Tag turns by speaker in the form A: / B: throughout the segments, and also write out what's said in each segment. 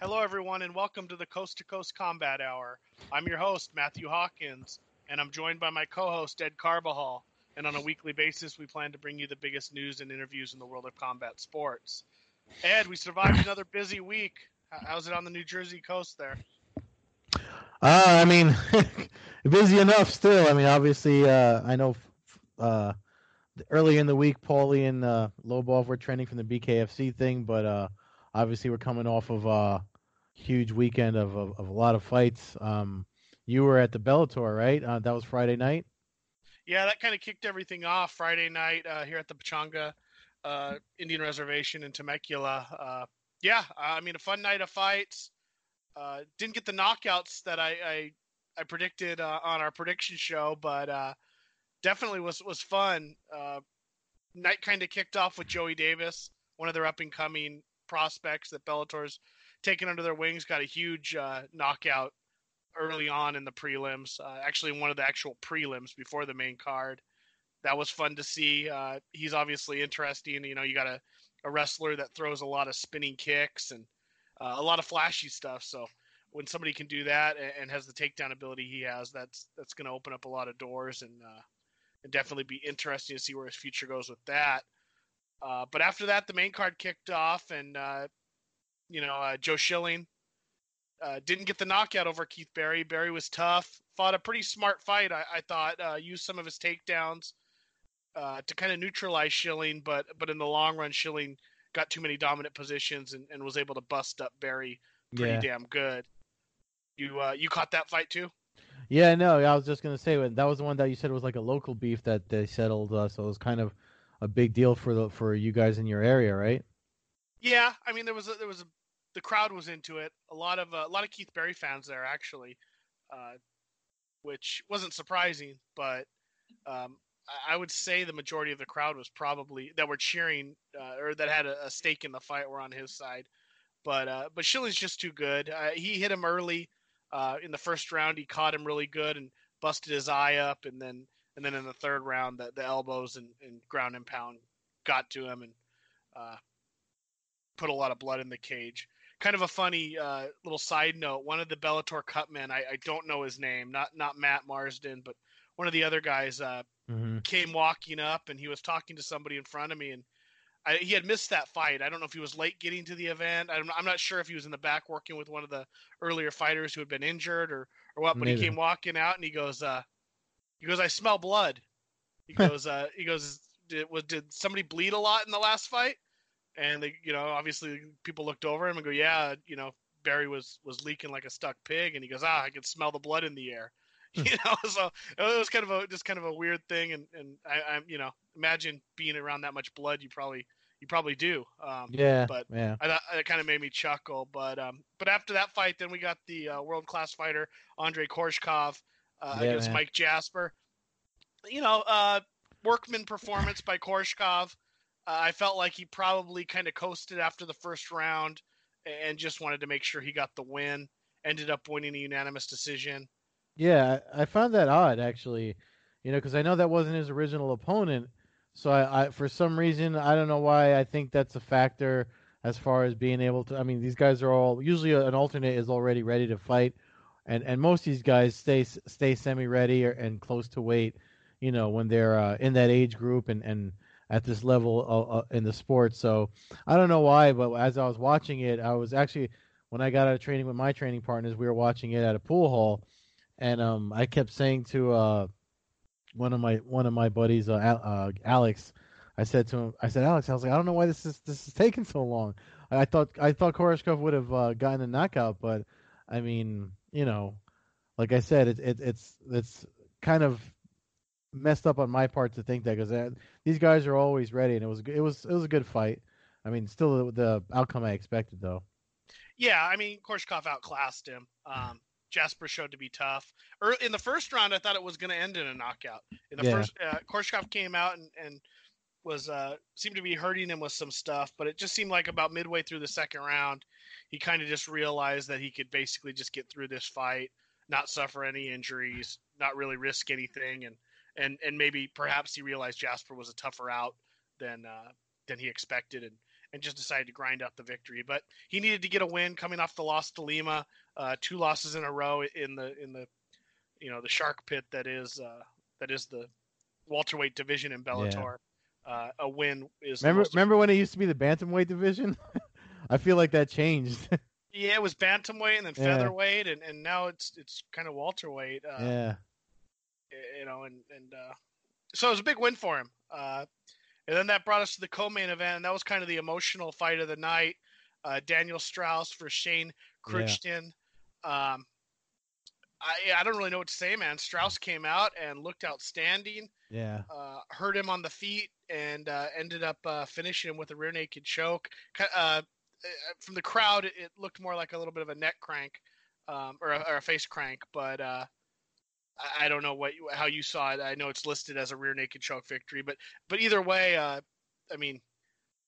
A: Hello, everyone, and welcome to the Coast to Coast Combat Hour. I'm your host, Matthew Hawkins, and I'm joined by my co host, Ed Carbajal. And on a weekly basis, we plan to bring you the biggest news and interviews in the world of combat sports. Ed, we survived another busy week. How's it on the New Jersey coast there?
B: Uh, I mean, busy enough still. I mean, obviously, uh, I know uh, early in the week, Paulie and uh, Lobov were training from the BKFC thing, but uh, obviously, we're coming off of a huge weekend of, of, of a lot of fights. Um, you were at the Bellator, right? Uh, that was Friday night.
A: Yeah, that kind of kicked everything off Friday night uh, here at the Pechanga uh, Indian Reservation in Temecula. Uh, yeah, I mean, a fun night of fights. Uh, didn't get the knockouts that I I, I predicted uh, on our prediction show, but uh, definitely was was fun. Uh, night kind of kicked off with Joey Davis, one of their up and coming prospects that Bellator's taken under their wings. Got a huge uh, knockout early on in the prelims. Uh, actually, one of the actual prelims before the main card. That was fun to see. he's obviously interesting. You know, you got a a wrestler that throws a lot of spinning kicks and uh, a lot of flashy stuff. So when somebody can do that and, and has the takedown ability he has, that's that's going to open up a lot of doors and uh, and definitely be interesting to see where his future goes with that. Uh, but after that, the main card kicked off, and uh, you know uh, Joe Schilling uh, didn't get the knockout over Keith Berry. Barry was tough, fought a pretty smart fight. I, I thought used some of his takedowns uh, to kind of neutralize Schilling, but but in the long run, Schilling got too many dominant positions and, and was able to bust up Berry pretty yeah. damn good. You uh, you caught that fight too?
B: Yeah, no, I was just gonna say that was the one that you said was like a local beef that they settled, uh, so it was kind of a big deal for the for you guys in your area, right?
A: Yeah, I mean there was a, there was a, the crowd was into it. A lot of uh, a lot of Keith Berry fans there actually, uh, which wasn't surprising, but um, I would say the majority of the crowd was probably that were cheering uh, or that had a, a, stake in the fight were on his side. But uh, but Schilling's just too good. Uh, he hit him early uh, in the first round. He caught him really good and busted his eye up, and then and then in the third round, the, the elbows and, and ground and pound got to him and uh, put a lot of blood in the cage. Kind of a funny uh, little side note. One of the Bellator cutmen, I, I don't know his name, not not Matt Marsden, but one of the other guys uh, mm-hmm. came walking up and he was talking to somebody in front of me and I, he had missed that fight. I don't know if he was late getting to the event. I'm, I'm, not sure if he was in the back working with one of the earlier fighters who had been injured or, or what. But Maybe. he came walking out and he goes, uh, he goes, I smell blood. He goes, uh, he goes, did, was, did somebody bleed a lot in the last fight? And they, you know, obviously people looked over him and go, yeah, you know, Berry was was leaking like a stuck pig, and he goes, ah, I can smell the blood in the air. you know so it was kind of a just kind of a weird thing and and I, I, am you know imagine being around that much blood you probably you probably do um,
B: yeah
A: but
B: yeah
A: I, it kind of made me chuckle but um but after that fight then we got the uh, world class fighter Andre Koreshkov uh, yeah, against man. Mike Jasper you know uh workman performance by Koreshkov uh, I felt like he probably kind of coasted after the first round and just wanted to make sure he got the win ended up winning a unanimous decision
B: yeah, I found that odd actually, you know, because I know that wasn't his original opponent. So I, I, for some reason, I don't know why I think that's a factor as far as being able to. I mean, these guys are all usually an alternate is already ready to fight, and and most of these guys stay stay semi ready and close to weight, you know, when they're uh, in that age group and and at this level uh, uh, in the sport. So I don't know why, but as I was watching it, I was actually when I got out of training with my training partners, we were watching it at a pool hall and um, I kept saying to uh, one of my one of my buddies, uh, uh, Alex, I said to him, I said, Alex, I was like, I don't know why this is this is taking so long. I, I thought I thought Koreshkov would have uh, gotten a knockout, but I mean, you know, like I said, it, it it's it's kind of messed up on my part to think that because uh, these guys are always ready, and it was it was it was a good fight. I mean, still the, the outcome I expected though.
A: Yeah, I mean, Koreshkov outclassed him. Um, Jasper showed to be tough. Early, in the first round, I thought it was going to end in a knockout. In the yeah. first, uh, Koreshkov came out and, and was uh, seemed to be hurting him with some stuff, but it just seemed like about midway through the second round, he kind of just realized that he could basically just get through this fight, not suffer any injuries, not really risk anything, and and and maybe perhaps he realized Jasper was a tougher out than uh, than he expected, and and just decided to grind out the victory. But he needed to get a win coming off the loss to Lima, uh, two losses in a row in the in the you know the shark pit that is uh, that is the welterweight division in Bellator. Yeah. Uh, a win is
B: remember remember when it used to be the bantamweight division. I feel like that changed.
A: yeah, it was bantamweight and then yeah. featherweight, and, and now it's it's kind of welterweight.
B: Uh, yeah.
A: You know, and and uh, so it was a big win for him. And then that brought us to the co-main event, and that was kind of the emotional fight of the night. Uh, Daniel Straus for Shane Crichton. Yeah. Um, I I don't really know what to say, man. Straus came out and looked outstanding.
B: Yeah.
A: Uh, hurt him on the feet and uh, ended up uh, finishing him with a rear naked choke. Uh, uh, from the crowd, it looked more like a little bit of a neck crank um, or, a, or, a, face crank, but uh, I, I, don't know what how you saw it. I know it's listed as a rear naked choke victory, but but either way, uh, I mean,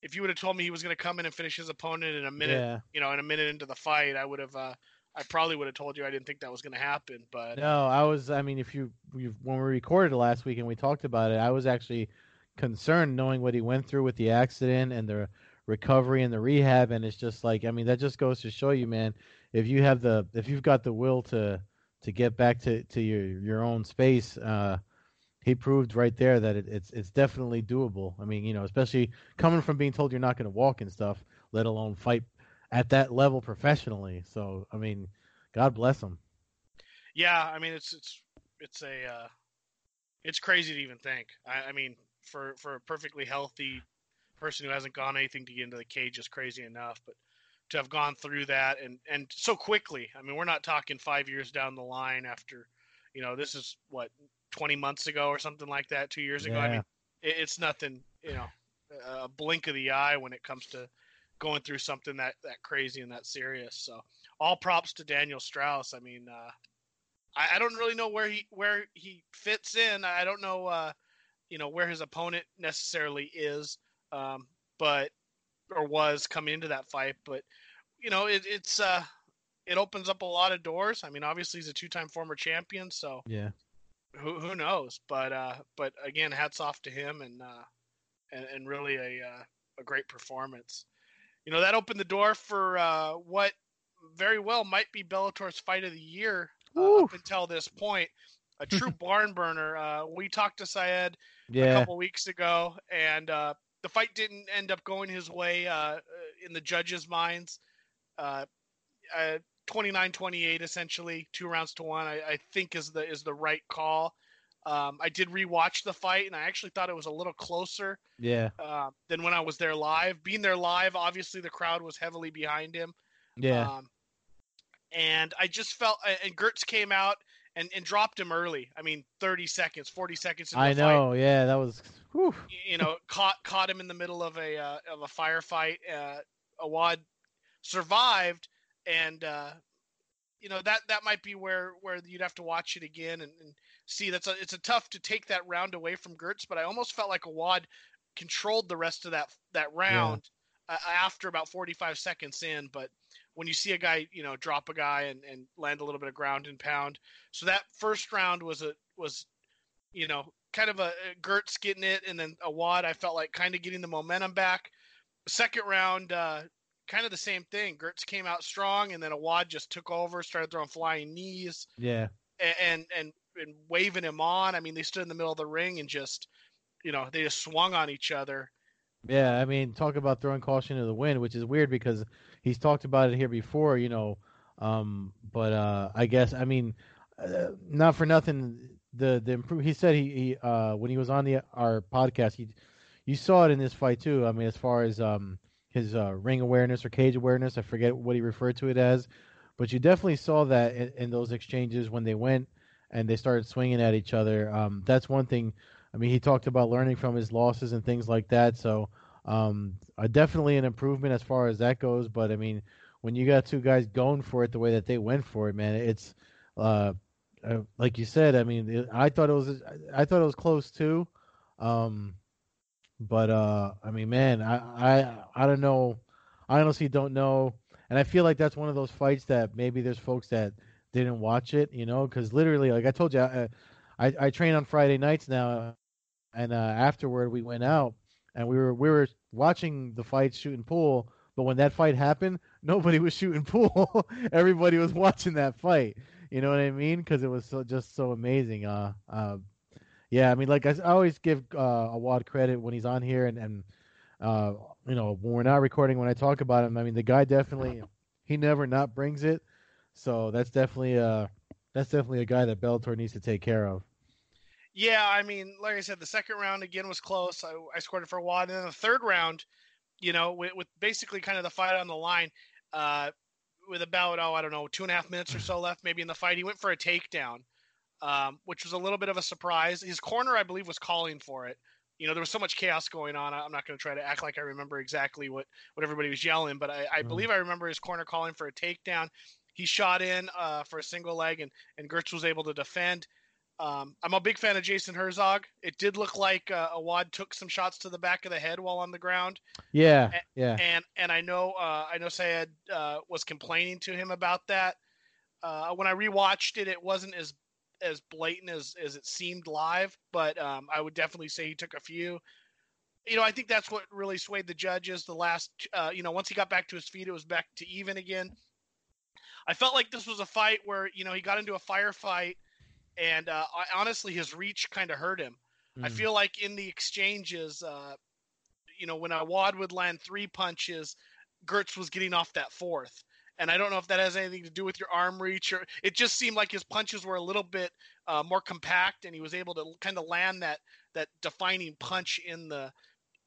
A: if you would have told me he was going to come in and finish his opponent in a minute, yeah. you know, in a minute into the fight, I would have. Uh, I probably would have told you I didn't think that was going to happen, but
B: no, I was. I mean, if you when we recorded last week and we talked about it, I was actually concerned knowing what he went through with the accident and the recovery and the rehab and it's just like i mean that just goes to show you man if you have the if you've got the will to to get back to to your your own space uh he proved right there that it, it's it's definitely doable. I mean you know especially coming from being told you're not going to walk and stuff let alone fight at that level professionally. So i mean god bless him.
A: Yeah i mean it's it's it's a uh it's crazy to even think. I, I mean for for a perfectly healthy person who hasn't gone anything to get into the cage is crazy enough, but to have gone through that and and so quickly. I mean, we're not talking five years down the line after, you know, this is what twenty months ago or something like that, two years ago. Yeah. I mean, it, it's nothing, you know, a blink of the eye when it comes to going through something that that crazy and that serious. So all props to Daniel Straus. I mean, uh, I, I don't really know where he where he fits in. I don't know, uh, you know, where his opponent necessarily is um, but or was coming into that fight. But you know, it, it's uh, it opens up a lot of doors. I mean, obviously he's a two-time former champion, so
B: yeah,
A: who who knows? But uh, but again, hats off to him and uh, and, and really a uh, a great performance. You know, that opened the door for uh, what very well might be Bellator's fight of the year uh, up until this point. A true barn burner. Uh, we talked to Syed yeah. a couple weeks ago, and uh, the fight didn't end up going his way uh, uh in the judges' minds. Uh, uh, 29-28 essentially, two rounds to one. I, I, think is the is the right call. Um, I did rewatch the fight, and I actually thought it was a little closer.
B: Yeah.
A: Uh, than when I was there live. Being there live, obviously the crowd was heavily behind him.
B: Yeah. Um,
A: and I just felt, and Girtz came out and, and dropped him early. I mean, 30 seconds, 40 seconds.
B: I know.
A: Fight.
B: Yeah, that was. Whew.
A: You know, caught caught him in the middle of a uh, of a firefight. Uh, Awad survived, and uh, you know that that might be where where you'd have to watch it again and, and see. That's a, it's a tough to take that round away from Girtz, but I almost felt like Awad controlled the rest of that that round yeah. Uh, after about 45 seconds in, but when you see a guy, you know, drop a guy and, and land a little bit of ground and pound. So that first round was a was, you know, kind of a, a Girtz getting it, and then Awad. I felt like kind of getting the momentum back. second round, uh, kind of the same thing. Girtz came out strong, and then Awad just took over, started throwing flying knees.
B: Yeah.
A: And and and waving him on. I mean, they stood in the middle of the ring and just, you know, they just swung on each other.
B: Yeah, I mean, talk about throwing caution to the wind, which is weird because he's talked about it here before, you know. Um, but uh, I guess I mean, uh, not for nothing. The the improve. He said he, he uh, when he was on the our podcast, he you saw it in this fight too. I mean, as far as um his uh, ring awareness or cage awareness, I forget what he referred to it as, but you definitely saw that in, in those exchanges when they went and they started swinging at each other. Um, that's one thing. I mean, he talked about learning from his losses and things like that. So um, uh, definitely an improvement as far as that goes. But I mean, when you got two guys going for it the way that they went for it, man, it's uh, uh, like you said. I mean, it, I thought it was I thought it was close too. Um, but uh, I mean, man, I I I don't know. I honestly don't know, and I feel like that's one of those fights that maybe there's folks that didn't watch it, you know, because literally, like I told you, I, I I train on Friday nights now, and uh, afterward we went out and we were we were watching the fight shooting pool. But when that fight happened, nobody was shooting pool. Everybody was watching that fight. You know what I mean? Because it was so just so amazing. Uh, uh, yeah. I mean, like I, always give uh, Awad credit when he's on here, and and uh, you know when we're not recording, when I talk about him, I mean the guy definitely he never not brings it. So that's definitely uh that's definitely a guy that Bellator needs to take care of.
A: Yeah, I mean, like I said, the second round again was close. I, I scored it for Awad, and then the third round, you know, with, with basically kind of the fight on the line, uh, with about oh I don't know two and a half minutes or so left, maybe in the fight, he went for a takedown, um, which was a little bit of a surprise. His corner, I believe, was calling for it. You know, there was so much chaos going on. I'm not going to try to act like I remember exactly what what everybody was yelling, but I, I mm. believe I remember his corner calling for a takedown. He shot in uh, for a single leg, and and Girtz was able to defend. Um, I'm a big fan of Jason Herzog. It did look like uh, Awad took some shots to the back of the head while on the ground.
B: Yeah,
A: and,
B: yeah.
A: And and I know uh, I know Sayed uh, was complaining to him about that. Uh, when I rewatched it, it wasn't as as blatant as as it seemed live, but um, I would definitely say he took a few. You know, I think that's what really swayed the judges. The last, uh, you know, once he got back to his feet, it was back to even again. I felt like this was a fight where you know he got into a firefight and uh, I, honestly, his reach kind of hurt him. Mm. I feel like in the exchanges, uh, you know, when Awad would land three punches, Girtz was getting off that fourth. And I don't know if that has anything to do with your arm reach or it just seemed like his punches were a little bit uh, more compact and he was able to kind of land that that defining punch in the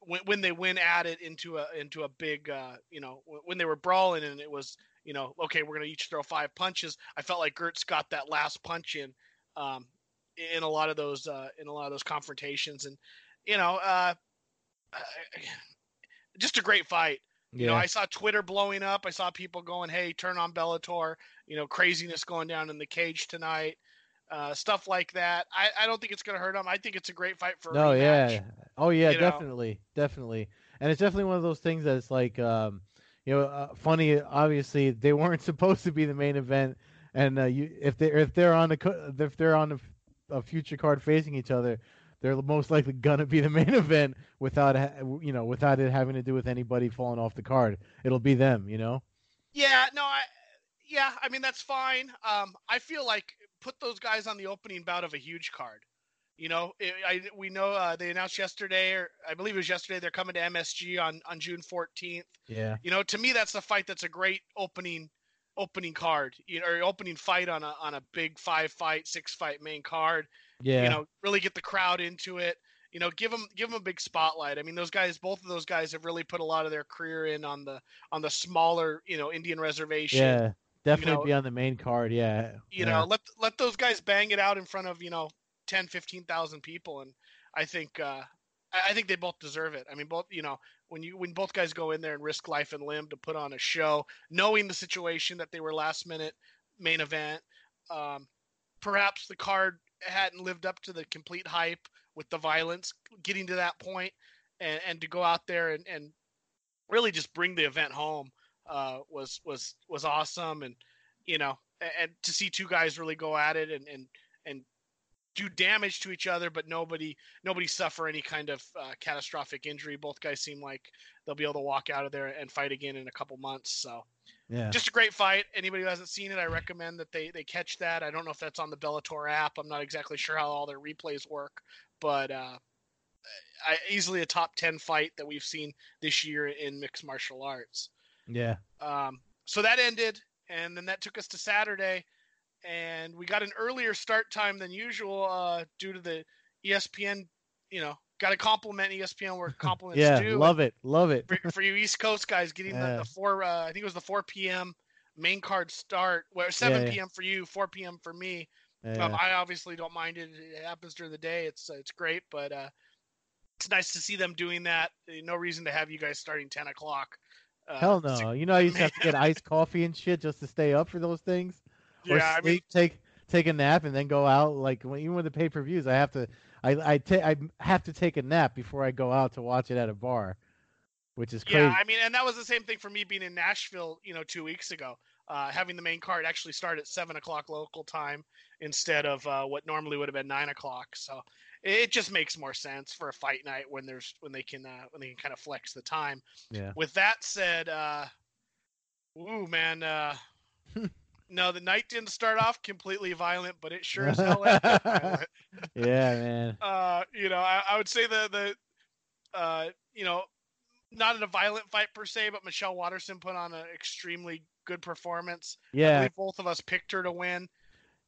A: when, when they went at it into a into a big uh, you know when they were brawling and it was you know okay we're gonna each throw five punches I felt like Girtz got that last punch in um, in a lot of those uh, in a lot of those confrontations, and you know, uh, just a great fight. Yeah. You know, I saw Twitter blowing up. I saw people going, "Hey, turn on Bellator." You know, craziness going down in the cage tonight. Uh, stuff like that. I, I don't think it's going to hurt him. I think it's a great fight for.
B: No,
A: yeah.
B: Oh yeah, definitely, know? definitely. And it's definitely one of those things that it's like, um, you know, uh, funny. Obviously, they weren't supposed to be the main event and uh, you if they if they're on the if they're on a, a, future card facing each other, they're most likely gonna be the main event without you know without it having to do with anybody falling off the card. It'll be them, you know.
A: Yeah, no, I yeah, I mean that's fine. Um, I feel like put those guys on the opening bout of a huge card. You know, it, I we know uh, they announced yesterday, or I believe it was yesterday. They're coming to MSG on on June 14th.
B: Yeah.
A: You know, to me, that's the fight that's a great opening opening card, you know, or opening fight on a on a big five fight, six fight main card.
B: Yeah.
A: You know, really get the crowd into it. You know, give them give them a big spotlight. I mean, those guys, both of those guys, have really put a lot of their career in on the on the smaller, you know, Indian reservation.
B: Yeah, definitely you know, be on the main card. Yeah.
A: You
B: yeah.
A: know, let let those guys bang it out in front of you know 10, 15,000 people, and I think uh, I think they both deserve it. I mean, both you know when you when both guys go in there and risk life and limb to put on a show, knowing the situation that they were last minute main event, um, perhaps the card hadn't lived up to the complete hype with the violence getting to that point, and and to go out there and and really just bring the event home uh, was was was awesome, and you know, and to see two guys really go at it and and and do damage to each other, but nobody nobody suffer any kind of uh, catastrophic injury. Both guys seem like they'll be able to walk out of there and fight again in a couple months. So,
B: yeah,
A: just a great fight. Anybody who hasn't seen it, I recommend that they they catch that. I don't know if that's on the Bellator app. I'm not exactly sure how all their replays work, but uh, I, easily a top ten fight that we've seen this year in mixed martial arts.
B: Yeah.
A: Um. So that ended, and then that took us to Saturday and we got an earlier start time than usual uh, due to the ESPN. You know, got to compliment ESPN where compliments
B: yeah,
A: due.
B: love it, love it.
A: For, for, you East Coast guys, getting yeah. the, the, four, uh, I think it was the 4 p.m. main card start, where 7 yeah, p.m. for you, 4 p.m. for me. Um, I obviously don't mind it. It happens during the day. It's it's great, but uh, it's nice to see them doing that. No reason to have you guys starting 10 o'clock.
B: Uh, Hell no! You know I used to have to get iced coffee and shit just to stay up for those things or
A: yeah,
B: sleep,
A: I mean,
B: take take a nap, and then go out. Like even with the pay per views, I have to I I, ta- I have to take a nap before I go out to watch it at a bar, which is crazy.
A: Yeah, I mean, and that was the same thing for me being in Nashville, you know, two weeks ago. uh, having the main card actually start at seven o'clock local time instead of uh, what normally would have been nine o'clock. So it just makes more sense for a fight night when there's when they can uh, when they can kind of flex the time.
B: Yeah.
A: With that said, uh, ooh man, uh, no, the night didn't start off completely violent, but it sure as hell ended violent.
B: yeah, man.
A: Uh, you know, I, I would say the the uh, you know, not in a violent fight per se, but Michelle Waterson put on an extremely good performance.
B: Yeah,
A: both of us picked her to win.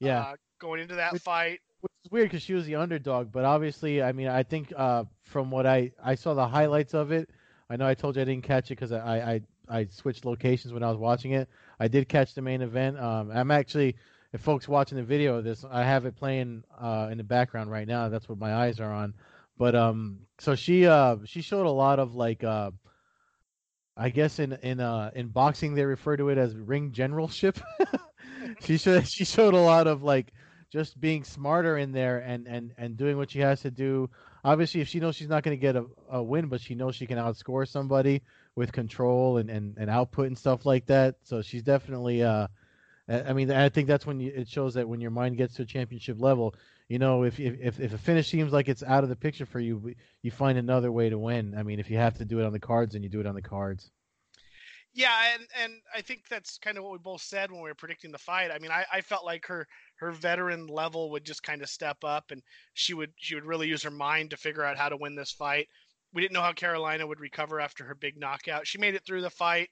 B: yeah.
A: Uh, going into that
B: Which-
A: fight.
B: Which is weird because she was the underdog, but obviously, I mean, I think uh, from what I I saw the highlights of it. I know I told you I didn't catch it because I, I I switched locations when I was watching it. I did catch the main event. Um, I'm actually, if folks watching the video of this, I have it playing uh, in the background right now. That's what my eyes are on. But um, so she uh she showed a lot of like uh, I guess in in uh in boxing they refer to it as ring generalship. she showed she showed a lot of like just being smarter in there and and and doing what she has to do. Obviously, if she knows she's not going to get a, a win, but she knows she can outscore somebody with control and, and, and output and stuff like that. So she's definitely. Uh, I mean, I think that's when you, it shows that when your mind gets to a championship level, you know, if if if a finish seems like it's out of the picture for you, you find another way to win. I mean, if you have to do it on the cards, then you do it on the cards.
A: Yeah, and and I think that's kind of what we both said when we were predicting the fight. I mean, I, I felt like her her veteran level would just kind of step up, and she would she would really use her mind to figure out how to win this fight. We didn't know how Karolina would recover after her big knockout. She made it through the fight,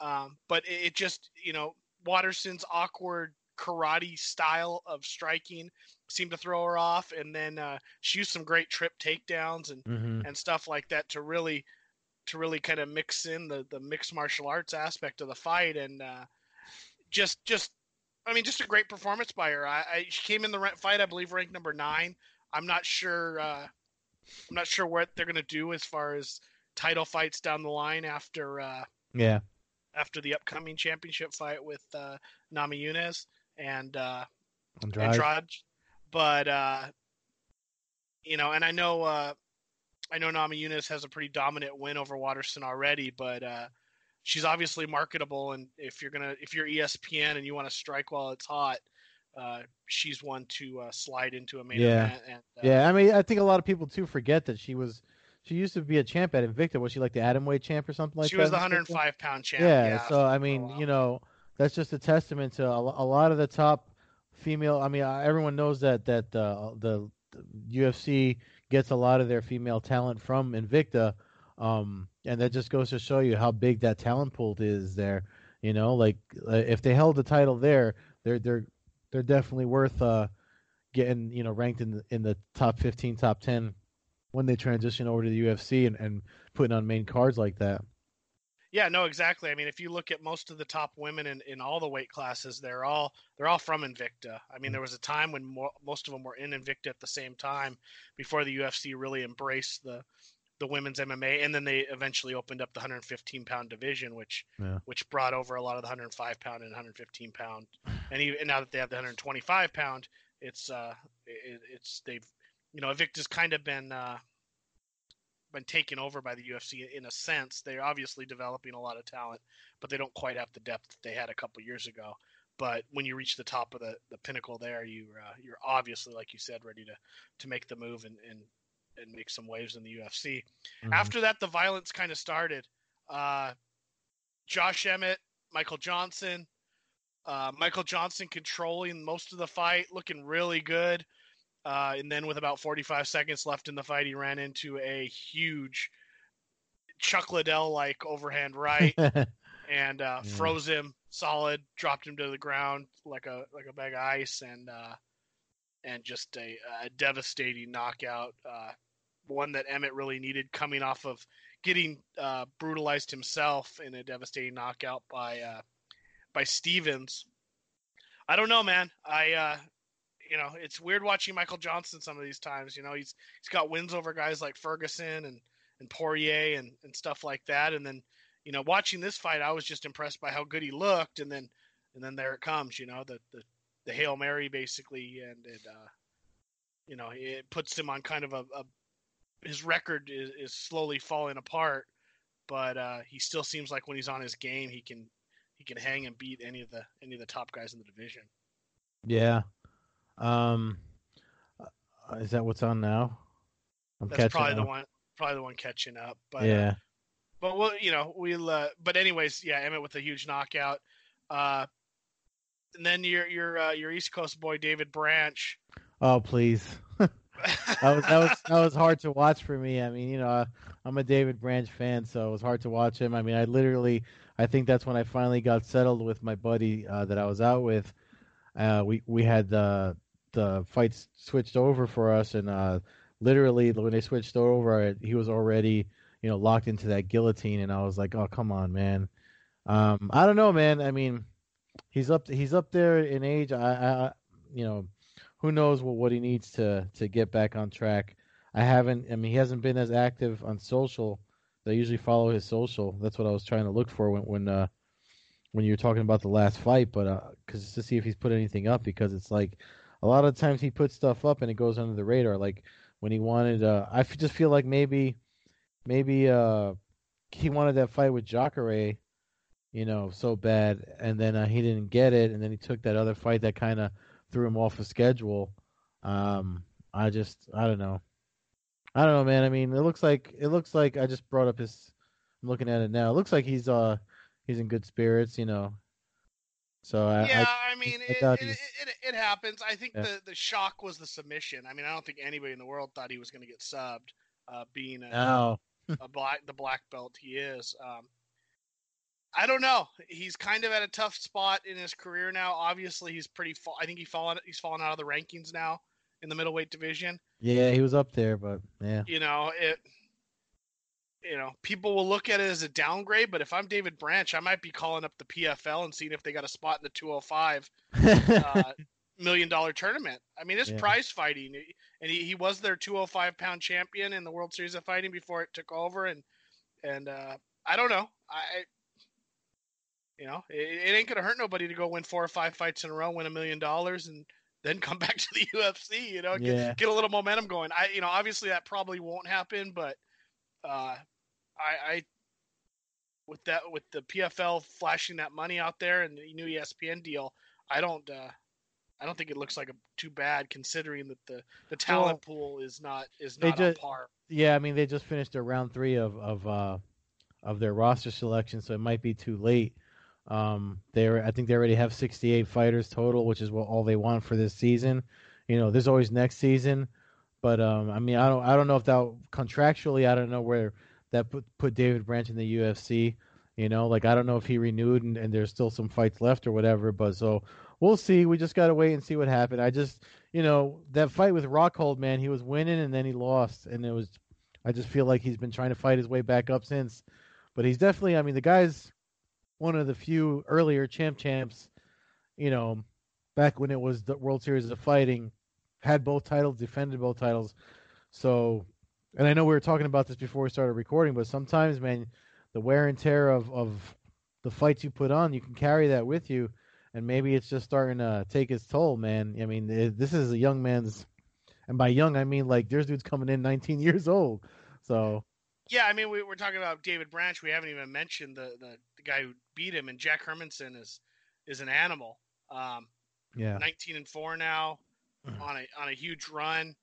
A: um, but it, it just you know Waterson's awkward karate style of striking seemed to throw her off, and then uh, she used some great trip takedowns and
B: Mm-hmm.
A: and stuff like that to really to really kind of mix in the the mixed martial arts aspect of the fight and uh, just just I mean just a great performance by her. I, I she came in the fight I believe ranked number nine. I'm not sure uh, I'm not sure what they're gonna do as far as title fights down the line after uh,
B: Yeah.
A: after the upcoming championship fight with uh, Namajunas and uh,
B: Andrade.
A: Andrade. But uh, you know, and I know uh, I know Namajunas has a pretty dominant win over Waterson already, but uh, she's obviously marketable. And if you're gonna if you're ESPN and you want to strike while it's hot, uh, she's one to uh, slide into a main
B: Yeah.
A: event. And, uh,
B: Yeah, I mean, I think a lot of people too forget that she was she used to be a champ at Invicta. Was she like the atomweight champ or something like
A: she
B: that?
A: She was the 105 pound champ.
B: Yeah,
A: Yeah.
B: so I mean, you know, that's just a testament to a, a lot of the top female. I mean, uh, everyone knows that that uh, the, the UFC gets a lot of their female talent from Invicta, um, and that just goes to show you how big that talent pool is there. You know, like uh, if they held the title there, they're they're they're definitely worth uh, getting you know ranked in the, in the top fifteen, top ten when they transition over to the UFC and, and putting on main cards like that.
A: Yeah, no, exactly. I mean, if you look at most of the top women in, in all the weight classes, they're all they're all from Invicta. I mean, there was a time when mo most of them were in Invicta at the same time before the UFC really embraced the the women's MMA, and then they eventually opened up the 115 pound division, which
B: Yeah.
A: which brought over a lot of the 105 pound and 115 pound, and even and now that they have the 125 pound, it's uh it, it's they've you know Invicta's kind of been uh been taken over by the UFC in a sense. They're obviously developing a lot of talent, but they don't quite have the depth that they had a couple years ago. But when you reach the top of the, the pinnacle there, you uh, you're obviously, like you said, ready to to make the move and and, and make some waves in the UFC.
B: Mhm.
A: After that, the violence kind of started. Uh, Josh Emmett, Michael Johnson, uh, Michael Johnson controlling most of the fight, looking really good. Uh, and then with about 45 seconds left in the fight, he ran into a huge Chuck Liddell like overhand right and uh,
B: Yeah.
A: froze him solid, dropped him to the ground like a like a bag of ice, and uh, and just a, a devastating knockout. One that Emmett really needed, coming off of getting uh, brutalized himself in a devastating knockout by uh, by Stephens. I don't know, man. I uh, you know, it's weird watching Michael Johnson some of these times. You know, he's he's got wins over guys like Ferguson and and Poirier and and stuff like that, and then you know, watching this fight, I was just impressed by how good he looked, and then and then there it comes, you know, the the, the hail mary basically, and it uh, you know it puts him on kind of a, a his record is, is slowly falling apart, but uh, he still seems like when he's on his game, he can he can hang and beat any of the any of the top guys in the division.
B: Yeah. Um, uh, is that what's on now?
A: I'm That's probably up. the one. Probably the one catching up. But
B: yeah. Uh,
A: but we'll, you know, we'll. Uh, but anyways, yeah, Emmett with a huge knockout. Uh, and then your your uh, your East Coast boy David Branch.
B: Oh please. that was that was that was hard to watch for me. I mean, you know, I'm a David Branch fan, so it was hard to watch him. I mean, I literally, I think that's when I finally got settled with my buddy uh, that I was out with. Uh, we we had the the fights switched over for us, and uh, literally when they switched over, he was already you know locked into that guillotine, and I was like, oh come on, man. Um, I don't know, man. I mean, he's up he's up there in age. I, I you know, who knows what what he needs to to get back on track. I haven't. I mean, he hasn't been as active on social. I usually follow his social. That's what I was trying to look for when when uh, when you were talking about the last fight, but because uh, to see if he's put anything up because it's like a lot of times he puts stuff up and it goes under the radar. Like when he wanted, uh, I just feel like maybe maybe uh, he wanted that fight with Jacare you know, so bad, and then uh, he didn't get it, and then he took that other fight that kind of threw him off the schedule. Um, I just, I don't know, I don't know, man. I mean, it looks like it looks like I just brought up his. I'm looking at it now. It looks like he's uh he's in good spirits, you know. So I,
A: yeah, I, I mean, I it, it, it, it, happens. I think yeah. the the shock was the submission. I mean, I don't think anybody in the world thought he was going to get subbed, uh, being a,
B: no.
A: a black the black belt he is. Um, I don't know. He's kind of at a tough spot in his career now. Obviously, he's pretty. Fa- I think he fallen. He's fallen out of the rankings now in the middleweight division.
B: Yeah, he was up there, but yeah.
A: You know it. You know, people will look at it as a downgrade, but if I'm David Branch, I might be calling up the PFL and seeing if they got a spot in the 205 uh, million dollar tournament. I mean, it's yeah. prize fighting, and he, he was their 205 pound champion in the World Series of Fighting before it took over, and and uh, I don't know. I you know, it, it ain't gonna hurt nobody to go win four or five fights in a row, win a million dollars, and then come back to the UFC. You know, get,
B: yeah.
A: get a little momentum going. I, you know, obviously that probably won't happen, but uh, I, I with that with the PFL flashing that money out there and the new ESPN deal, I don't uh, I don't think it looks like a, too bad considering that the, the talent well, pool is not is not just, on par.
B: Yeah, I mean they just finished their round three of of uh, of their roster selection, so it might be too late. Um, they I think they already have 68 fighters total, which is what all they want for this season. You know, there's always next season, but um, I mean, I don't I don't know if that contractually, I don't know where that put put David Branch in the UFC. You know, like I don't know if he renewed and, and there's still some fights left or whatever. But so we'll see. We just got to wait and see what happened. I just, you know, that fight with Rockhold, man, he was winning and then he lost, and it was. I just feel like he's been trying to fight his way back up since. But he's definitely. I mean, the guy's one of the few earlier champ champs, you know, back when it was the World Series of Fighting, had both titles, defended both titles. So, and I know we were talking about this before we started recording, but sometimes, man, the wear and tear of, of the fights you put on, you can carry that with you. And maybe it's just starting to take its toll, man. I mean, this is a young man's, and by young, I mean like there's dudes coming in 19 years old. So,
A: yeah, I mean, we, are talking about David Branch. We haven't even mentioned the, the, the, guy who beat him, and Jack Hermansson is is an animal. Um,
B: yeah,
A: 19 and four now mm-hmm. on a on a huge run.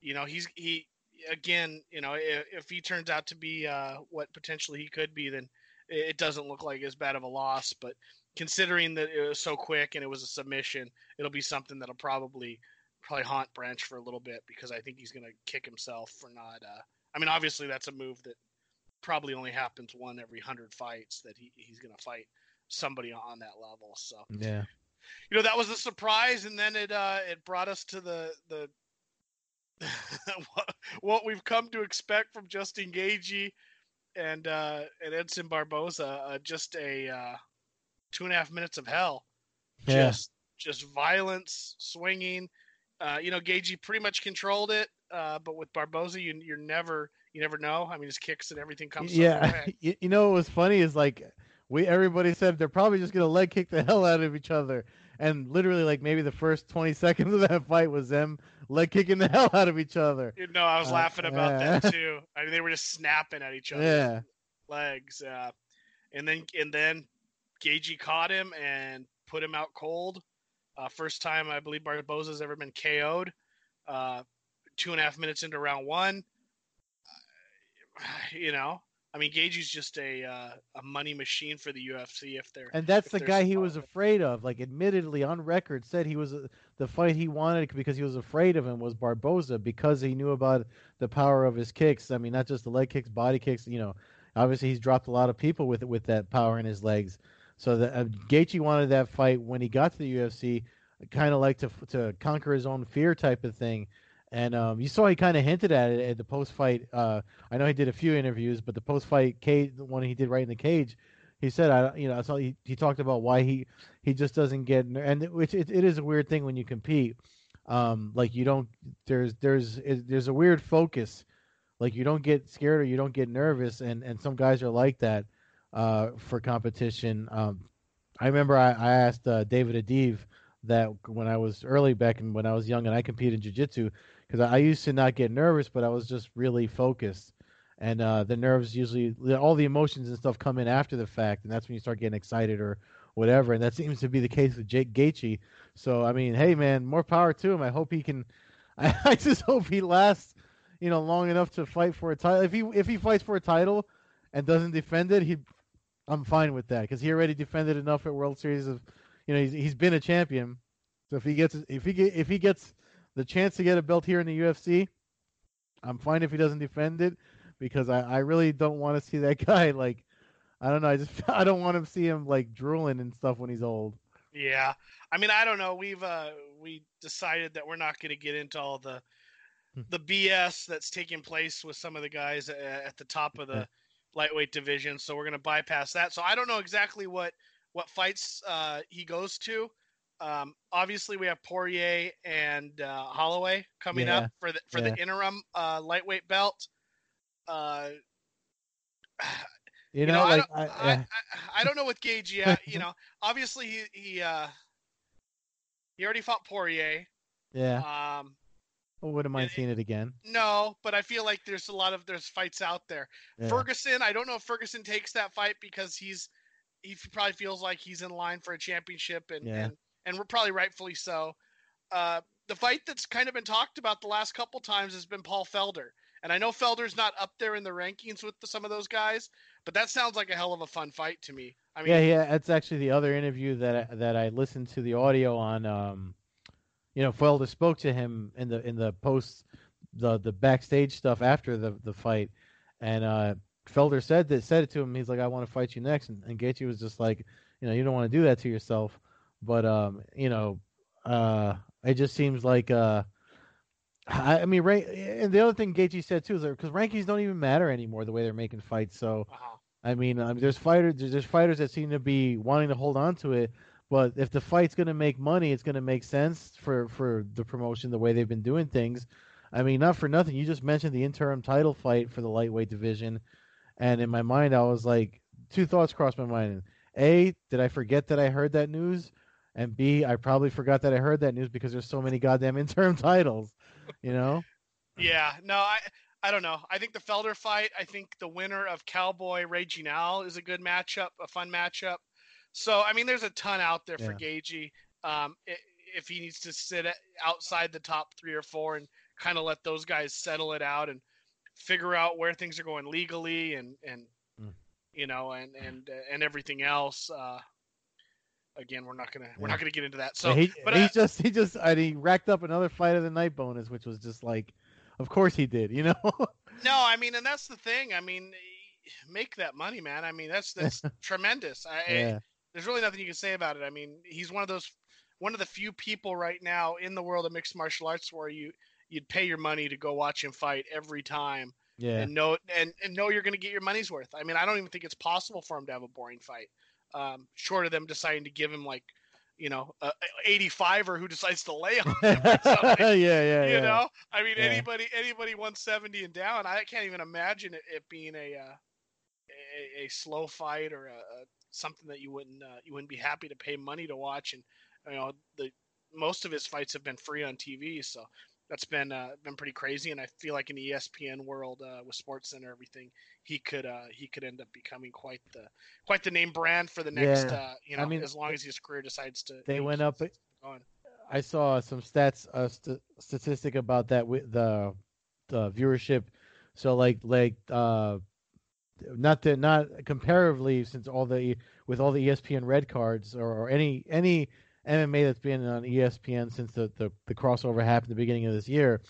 A: You know, he's he again. You know, if, if he turns out to be uh, what potentially he could be, then it doesn't look like as bad of a loss. But considering that it was so quick and it was a submission, it'll be something that'll probably probably haunt Branch for a little bit because I think he's going to kick himself for not. Uh, I mean, obviously that's a move that probably only happens one every hundred fights that he, he's going to fight somebody on that level. So
B: yeah,
A: you know that was a surprise, and then it uh, it brought us to the the what we've come to expect from Justin Gaethje and uh, and Edson Barboza. Uh, just a uh, two and a half minutes of hell.
B: Yeah.
A: Just just violence, swinging. Uh, you know, Gaethje pretty much controlled it. Uh, but with Barboza, you you're never you never know. I mean, his kicks and everything comes.
B: Yeah, you, you know what was funny is like we everybody said they're probably just gonna leg kick the hell out of each other, and literally like maybe the first twenty seconds of that fight was them leg kicking the hell out of each other.
A: You know, I was uh, laughing about yeah. that too. I mean, they were just snapping at each other.
B: Yeah.
A: Legs, uh, and then and then Gaethje caught him and put him out cold. Uh, first time I believe Barboza's ever been KO'd. Uh, two and a half minutes into round one. You know, I mean, Gaethje's just a uh, a money machine for the UFC. If they're
B: and that's the guy he was afraid of. Like, admittedly, on record, said he was uh, the fight he wanted because he was afraid of him was Barboza because he knew about the power of his kicks. I mean, not just the leg kicks, body kicks. You know, obviously he's dropped a lot of people with with that power in his legs. So the, uh, Gaethje wanted that fight when he got to the UFC, kind of like to to conquer his own fear type of thing. And um, you saw he kind of hinted at it at the post fight. Uh, I know he did a few interviews, but the post fight cage, the one he did right in the cage, he said, I you know, I saw he, he talked about why he he just doesn't get and which it, it is a weird thing when you compete. Um, like you don't there's there's there's a weird focus, like you don't get scared or you don't get nervous, and and some guys are like that uh, for competition. Um, I remember I, I asked uh, David Adiv that when I was early back and when I was young and I competed in jiu-jitsu because I used to not get nervous, but I was just really focused. And uh, the nerves usually, all the emotions and stuff come in after the fact, and that's when you start getting excited or whatever. And that seems to be the case with Jake Gaethje. So I mean, hey man, more power to him. I hope he can. I, I just hope he lasts, you know, long enough to fight for a title. If he if he fights for a title and doesn't defend it, he, I'm fine with that because he already defended enough at World Series of, you know, he's he's been a champion. So if he gets if he get, if he gets the chance to get a belt here in the UFC, I'm fine if he doesn't defend it because I, I really don't want to see that guy like I don't know, I just I don't want to see him like drooling and stuff when he's old.
A: Yeah, I mean, I don't know. We've uh, we decided that we're not going to get into all the
B: Hmm.
A: the BS that's taking place with some of the guys at the top of the lightweight division. So we're going to bypass that. So I don't know exactly what what fights uh, he goes to. Um, obviously, we have Poirier and uh, Holloway coming
B: Yeah.
A: up for the for
B: Yeah.
A: the interim uh, lightweight belt. Uh,
B: You,
A: you
B: know,
A: know, I don't,
B: I,
A: I. I, don't know with Gage yet. You know, obviously he he uh, he already fought Poirier.
B: yeah.
A: Um,
B: wouldn't mind seeing it again.
A: no, but I feel like there's a lot of there's fights out there.
B: Yeah.
A: Ferguson, I don't know if Ferguson takes that fight because he's he probably feels like he's in line for a championship and
B: Yeah.
A: and, and we're probably rightfully so. Uh, the fight that's kind of been talked about the last couple times has been Paul Felder. And I know Felder's not up there in the rankings with the, some of those guys, but that sounds like a hell of a fun fight to me. I mean,
B: yeah, yeah, that's actually the other interview that I, that I listened to the audio on. Um, you know, Felder spoke to him in the in the post the the backstage stuff after the the fight, and uh, Felder said that said it to him. He's like, "I want to fight you next," and, and Gaethje was just like, "You know, you don't want to do that to yourself." But um, you know, uh, it just seems like uh. I, I mean, rank, and the other thing Gaethje said too is because rankings don't even matter anymore the way they're making fights. So
A: uh-huh.
B: I mean, I mean, there's fighters, there's, there's fighters that seem to be wanting to hold on to it, but if the fight's going to make money, it's going to make sense for for the promotion the way they've been doing things. I mean, not for nothing. You just mentioned the interim title fight for the lightweight division, and in my mind, I was like, two thoughts crossed my mind. A, did I forget that I heard that news? And B, I probably forgot that I heard that news because there's so many goddamn interim titles, you know?
A: Yeah, no, I I don't know. I think the Felder fight. I think the winner of Cowboy Ray Ginal is a good matchup, a fun matchup. So I mean, there's a ton out there for Gaethje. Um, i- if he needs to sit outside the top three or four and kind of let those guys settle it out and figure out where things are going legally and and
B: Mm.
A: you know and and and everything else. Uh, again, we're not gonna we're not gonna get into that. So,
B: he,
A: but
B: he
A: uh,
B: just he just and he racked up another fight of the night bonus, which was just like, of course he did, you know.
A: No, I mean, and that's the thing. I mean, make that money, man. I mean, that's that's tremendous. I,
B: yeah,
A: there's really nothing you can say about it. I mean, he's one of those, one of the few people right now in the world of mixed martial arts where you you'd pay your money to go watch him fight every time
B: yeah,
A: and know and, and know you're going to get your money's worth. I mean, I don't even think it's possible for him to have a boring fight, um, short of them deciding to give him like, you know, a 85 or who decides to lay on him. or
B: yeah, yeah,
A: you
B: yeah.
A: know i mean
B: Yeah.
A: anybody anybody 170 and down i can't even imagine it, it being a, uh, a a slow fight or a, a something that you wouldn't uh, you wouldn't be happy to pay money to watch and you know the most of his fights have been free on tv so that's been uh, been pretty crazy. And I feel like in the ESPN world uh, with Sports Center, everything he could uh, he could end up becoming quite the quite the name brand for the next
B: Yeah.
A: uh, you know
B: I mean,
A: as long as his career decides to.
B: they went up-
A: going.
B: I saw some stats, uh, st- statistic about that with the the viewership. So like like uh, not the not comparatively since all the with all the ESPN red cards or, or any any MMA that's been on ESPN since the, the the crossover happened at the beginning of this year.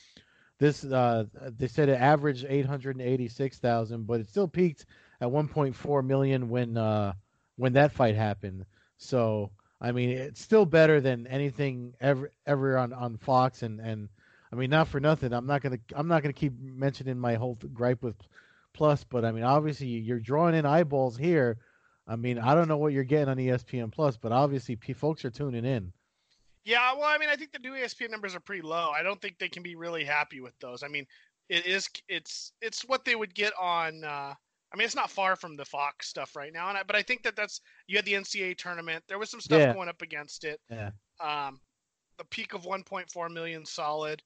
B: This uh, they said it averaged eight hundred and eighty six thousand, but it still peaked at one point four million when uh, when that fight happened. So I mean, it's still better than anything ever ever on, on Fox and, and I mean, not for nothing. I'm not gonna I'm not gonna keep mentioning my whole gripe with Plus, but I mean, obviously you're drawing in eyeballs here. I mean, I don't know what you're getting on ESPN Plus, but obviously p- folks are tuning in.
A: Yeah, well, I mean, I think the new ESPN numbers are pretty low. I don't think they can be really happy with those. I mean, it is it's it's what they would get on. Uh, I mean, it's not far from the Fox stuff right now, and I, but I think that that's you had the NCAA tournament. There was some stuff
B: Yeah.
A: going up against it.
B: Yeah.
A: Um, the peak of 1.4 million solid.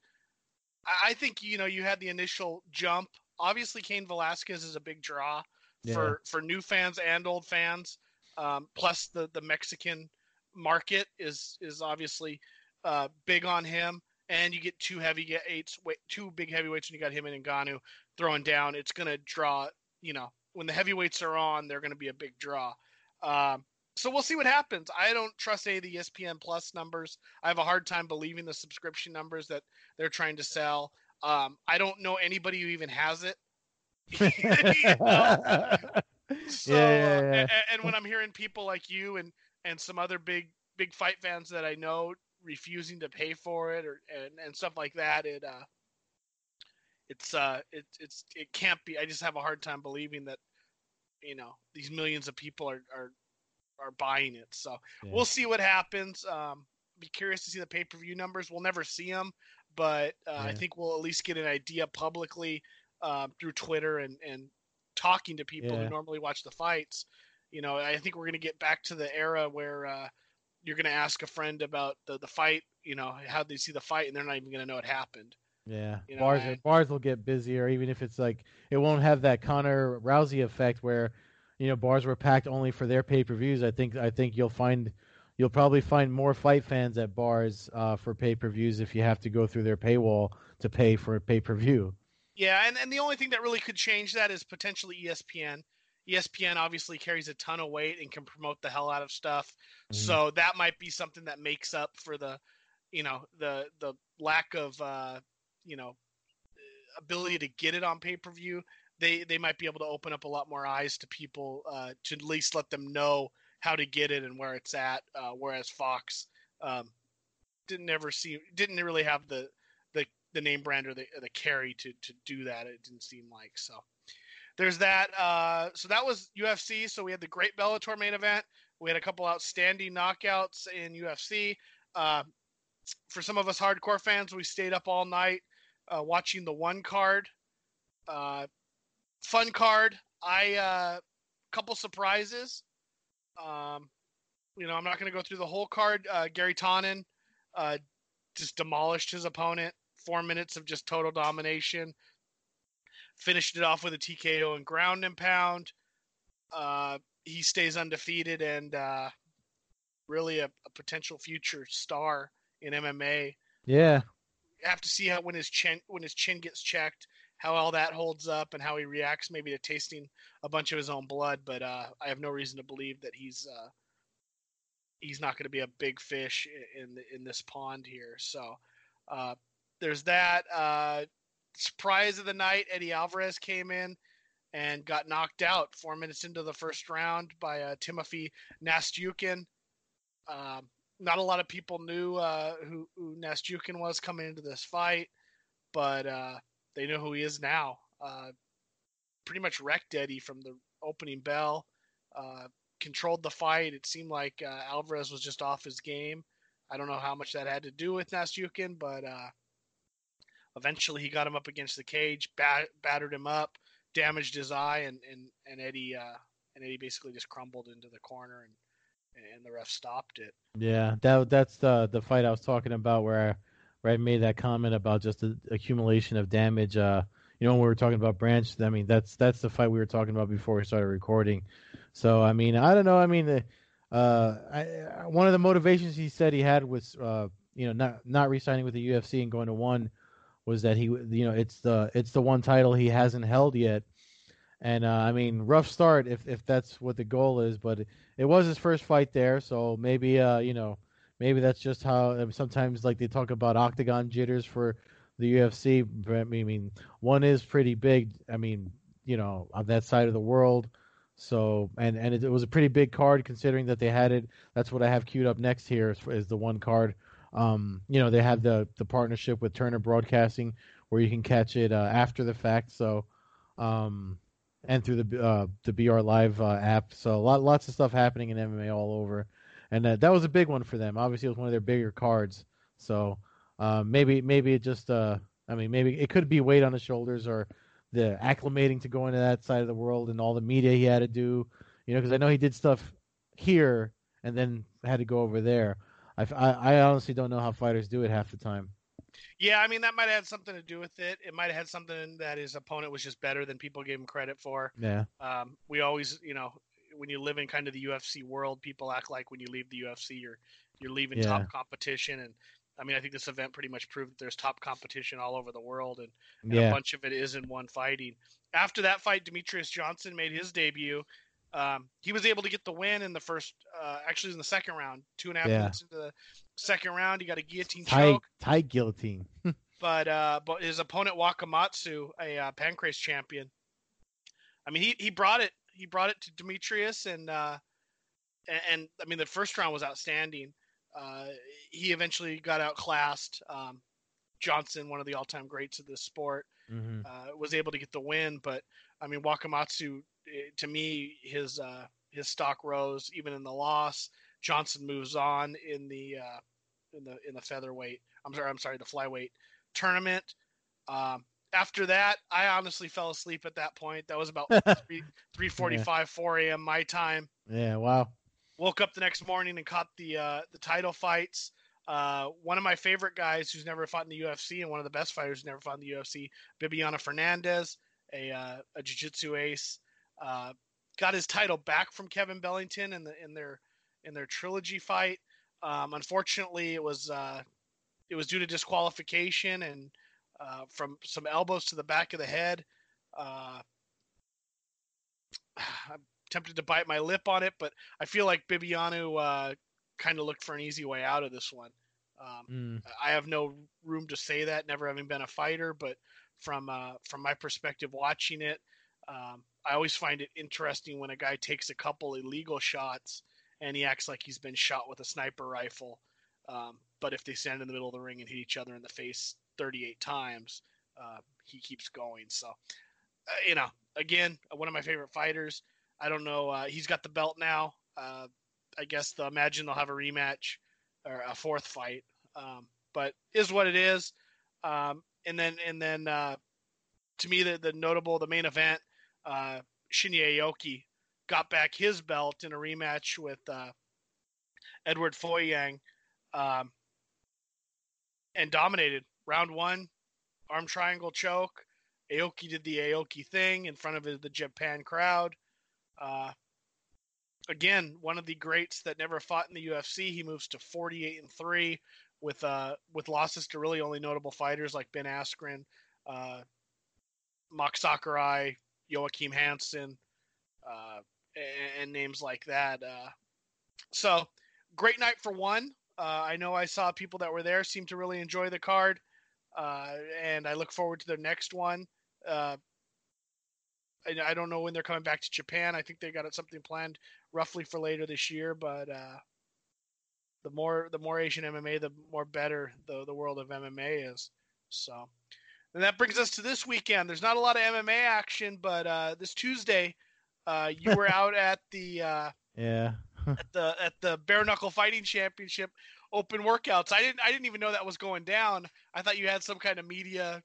A: I, I think you know you had the initial jump. Obviously, Cain Velasquez is a big draw
B: Yeah.
A: for for new fans and old fans. Um, plus the the Mexican market is is obviously uh, big on him, and you get two heavy get eights, two big heavyweights, and you got him and Ngannou throwing down. It's gonna draw. You know, when the heavyweights are on, they're gonna be a big draw. Um, so we'll see what happens. I don't trust any of the ESPN Plus numbers. I have a hard time believing the subscription numbers that they're trying to sell. Um, I don't know anybody who even has it. You know? So,
B: Yeah, yeah,
A: uh,
B: yeah.
A: a- and when I'm hearing people like you and and some other big big fight fans that I know refusing to pay for it or and, and stuff like that, it uh, it's uh, it it's it can't be. I just have a hard time believing that, you know, these millions of people are are are buying it. So
B: Yeah.
A: we'll see what happens. Um, be curious to see the pay per view numbers. We'll never see them, but uh, I think we'll at least get an idea publicly um, through Twitter and and talking to people
B: Yeah.
A: who normally watch the fights. You know, I think we're going to get back to the era where uh, you're going to ask a friend about the the fight. You know, how they see the fight, and they're not even going to know it happened.
B: Yeah,
A: You know,
B: bars
A: and-
B: bars will get busier, even if it's like it won't have that Conor Rousey effect where, you know, bars were packed only for their pay per views. I think I think you'll find you'll probably find more fight fans at bars uh, for pay per views if you have to go through their paywall to pay for a pay per view.
A: Yeah, and, and the only thing that really could change that is potentially ESPN. ESPN obviously carries a ton of weight and can promote the hell out of stuff.
B: Mhm.
A: So that might be something that makes up for the, you know, the the lack of uh, you know, ability to get it on pay per view. They they might be able to open up a lot more eyes to people uh, to at least let them know how to get it and where it's at. Uh, whereas Fox um, didn't ever see didn't really have the the name brand or the the carry to to do that. It didn't seem like so. There's that. Uh, so that was UFC. So we had the great Bellator main event. We had a couple outstanding knockouts in UFC. Uh, for some of us hardcore fans, we stayed up all night uh, watching the one card. Uh, fun card. I uh, couple surprises. Um, you know, I'm not going to go through the whole card. Uh, Garry Tonon uh, just demolished his opponent. Four minutes of just total domination. Finished it off with a TKO and ground and pound. Uh, he stays undefeated and uh, really a, a potential future star in MMA.
B: Yeah, you
A: have to see how when his chin when his chin gets checked, how all that holds up and how he reacts maybe to tasting a bunch of his own blood. But uh, I have no reason to believe that he's uh, he's not going to be a big fish in in this pond here. So uh, there's that. Uh, surprise of the night: Eddie Alvarez came in and got knocked out four minutes into the first round by uh, Timothy Nastyukhin. Um, not a lot of people knew uh, who, who Nastyukhin was coming into this fight, but uh, they know who he is now. Uh, pretty much wrecked Eddie from the opening bell. Uh, controlled the fight. It seemed like uh, Alvarez was just off his game. I don't know how much that had to do with Nastyukhin, but eventually he got him up against the cage, bat- battered him up, damaged his eye, and and and Eddie uh, and Eddie basically just crumbled into the corner, and and the ref stopped it.
B: yeah. That that's the the fight I was talking about where where I made that comment about just the accumulation of damage. Uh, you know, when we were talking about Branch, I mean, that's that's the fight we were talking about before we started recording. So, I mean, I don't know. I mean, uh, I, one of the motivations he said he had was, uh, you know, not not re-signing with the UFC and going to one was that he, you know, it's the it's the one title he hasn't held yet. And uh, I mean, rough start if if that's what the goal is, but it, it was his first fight there, so maybe uh, you know, maybe that's just how sometimes like they talk about octagon jitters for the UFC. I mean, one is pretty big. I mean, you know, on that side of the world. So, and and it, it was a pretty big card considering that they had it. That's what I have queued up next here is, is the one card. Um, you know, they have the the partnership with Turner Broadcasting where you can catch it uh, after the fact. So, um, and through the uh, the BR Live uh, app. So, lot, lots of stuff happening in MMA all over, and uh, that was a big one for them. Obviously, it was one of their bigger cards. So, uh, maybe maybe it just uh, I mean maybe it could be weight on the shoulders or the acclimating to going to that side of the world and all the media he had to do. You know, because I know he did stuff here and then had to go over there. I, I, I honestly don't know how fighters do it half the time.
A: Yeah, I mean that might have had something to do with it. It might have had something that his opponent was just better than people gave him credit for.
B: Yeah.
A: Um, we always, you know, when you live in kind of the UFC world, people act like when you leave the UFC, you're you're leaving yeah. top competition, and I mean, I think this event pretty much proved that there's top competition all over the world, and, and yeah. a bunch of it is in one fighting. After that fight, Demetrious Johnson made his debut. Um, he was able to get the win in the first, uh, actually in the second round, two and a half yeah. minutes into the second round. He got a guillotine choke.
B: Tight guillotine.
A: but uh, but his opponent Wakamatsu, a uh, Pancrase champion, I mean, he, he brought it. He brought it to Demetrious and, uh, and and I mean, the first round was outstanding. Uh, he eventually got outclassed. Um, Johnson, one of the all-time greats of this sport, mm-hmm. uh, was able to get the win. But I mean, Wakamatsu, to me, his uh, his stock rose even in the loss. Johnson moves on in the uh, in the in the featherweight. I'm sorry, I'm sorry, the flyweight tournament. Um, after that, I honestly fell asleep at that point. That was about 3, 3.45, yeah. 4 a.m. my time.
B: Yeah, wow.
A: Woke up the next morning and caught the uh, the title fights. Uh, one of my favorite guys who's never fought in the UFC and one of the best fighters who's never fought in the UFC, Bibiano Fernandes, a uh, a jiu-jitsu ace, uh, got his title back from Kevin Belingon in the in their in their trilogy fight. Um, unfortunately, it was uh, it was due to disqualification and uh, from some elbows to the back of the head. Uh, I'm tempted to bite my lip on it, but I feel like Bibiano uh, kind of looked for an easy way out of this one. Um, mm. I have no room to say that, never having been a fighter, but from uh, from my perspective, watching it, um, I always find it interesting when a guy takes a couple illegal shots and he acts like he's been shot with a sniper rifle. Um, but if they stand in the middle of the ring and hit each other in the face 38 times, uh, he keeps going. So, uh, you know, again, one of my favorite fighters. I don't know. Uh, he's got the belt now. Uh, I guess they'll imagine they'll have a rematch or a fourth fight. Um, but is what it is. Um, and then and then uh, to me the, the notable the main event uh, Shinya Aoki got back his belt in a rematch with uh, Eduard Folayang um, and dominated round one arm triangle choke. Aoki did the Aoki thing in front of the Japan crowd. Uh, again, one of the greats that never fought in the UFC. He moves to 48 and three with uh with losses to really only notable fighters like Ben Askren, uh, Sakurai, Joachim Hansen, uh, and, names like that. Uh, so great night for one. Uh, I know I saw people that were there seem to really enjoy the card, uh, and I look forward to their next one. Uh, I, don't know when they're coming back to Japan. I think they got something planned roughly for later this year, but uh, the more the more Asian MMA, the more better the the world of MMA is. So, and that brings us to this weekend. There's not a lot of MMA action, but uh, this Tuesday, uh, you were out at the uh,
B: yeah
A: at the at the bare knuckle fighting championship open workouts. I didn't I didn't even know that was going down. I thought you had some kind of media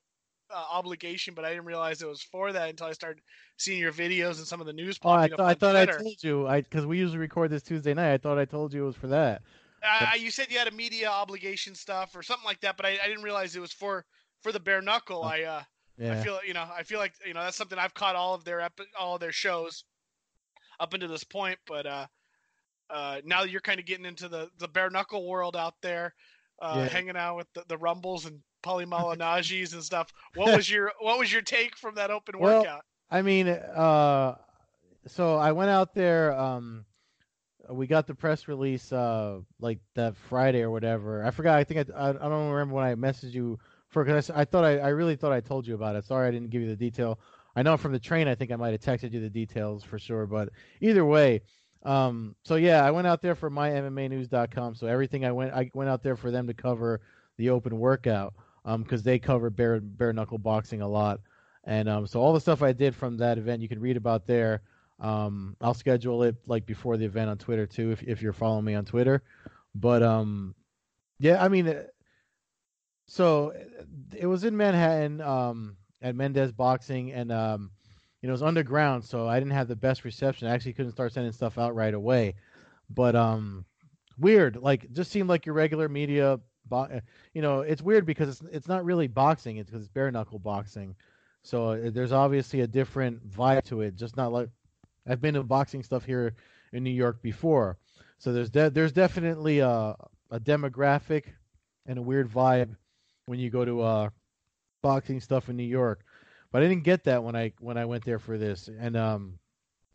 A: uh, obligation, but I didn't realize it was for that until I started seeing your videos and some of the news.
B: Oh, I,
A: th-
B: I thought Twitter. I told you, I because we usually record this Tuesday night. I thought I told you it was for that.
A: Uh, you said you had a media obligation stuff or something like that, but I, I didn't realize it was for for the bare knuckle.
B: Oh,
A: I uh,
B: Yeah.
A: I feel you know I feel like you know that's something I've caught all of their epi- all of their shows up until this point, but uh, uh, now that you're kind of getting into the the bare knuckle world out there, uh,
B: Yeah.
A: hanging out with the, the rumbles and Paulie Malignaggis and stuff. What was your what was your take from that open
B: Well,
A: workout?
B: I mean, uh, so I went out there. Um, we got the press release uh, like that Friday or whatever. I forgot. I think I, I, I don't remember when I messaged you for because I, thought I, I really thought I told you about it. Sorry, I didn't give you the detail. I know from the train. I think I might have texted you the details for sure. But either way, um, so yeah, I went out there for mymmanews.com. So everything I went, I went out there for them to cover the open workout because they cover bare bare knuckle boxing a lot. And um, so all the stuff I did from that event, you can read about there. Um, I'll schedule it like before the event on Twitter too, if if you're following me on Twitter. But um, yeah, I mean, so it was in Manhattan um, at Mendez Boxing, and um, you know, it was underground, so I didn't have the best reception. I actually couldn't start sending stuff out right away. But um, weird, like just seemed like your regular media. Bo- you know, it's weird because it's it's not really boxing; it's because it's bare knuckle boxing. So uh, there's obviously a different vibe to it. Just not like I've been to boxing stuff here in New York before. So there's de- there's definitely a a demographic and a weird vibe when you go to uh boxing stuff in New York. But I didn't get that when I when I went there for this. And um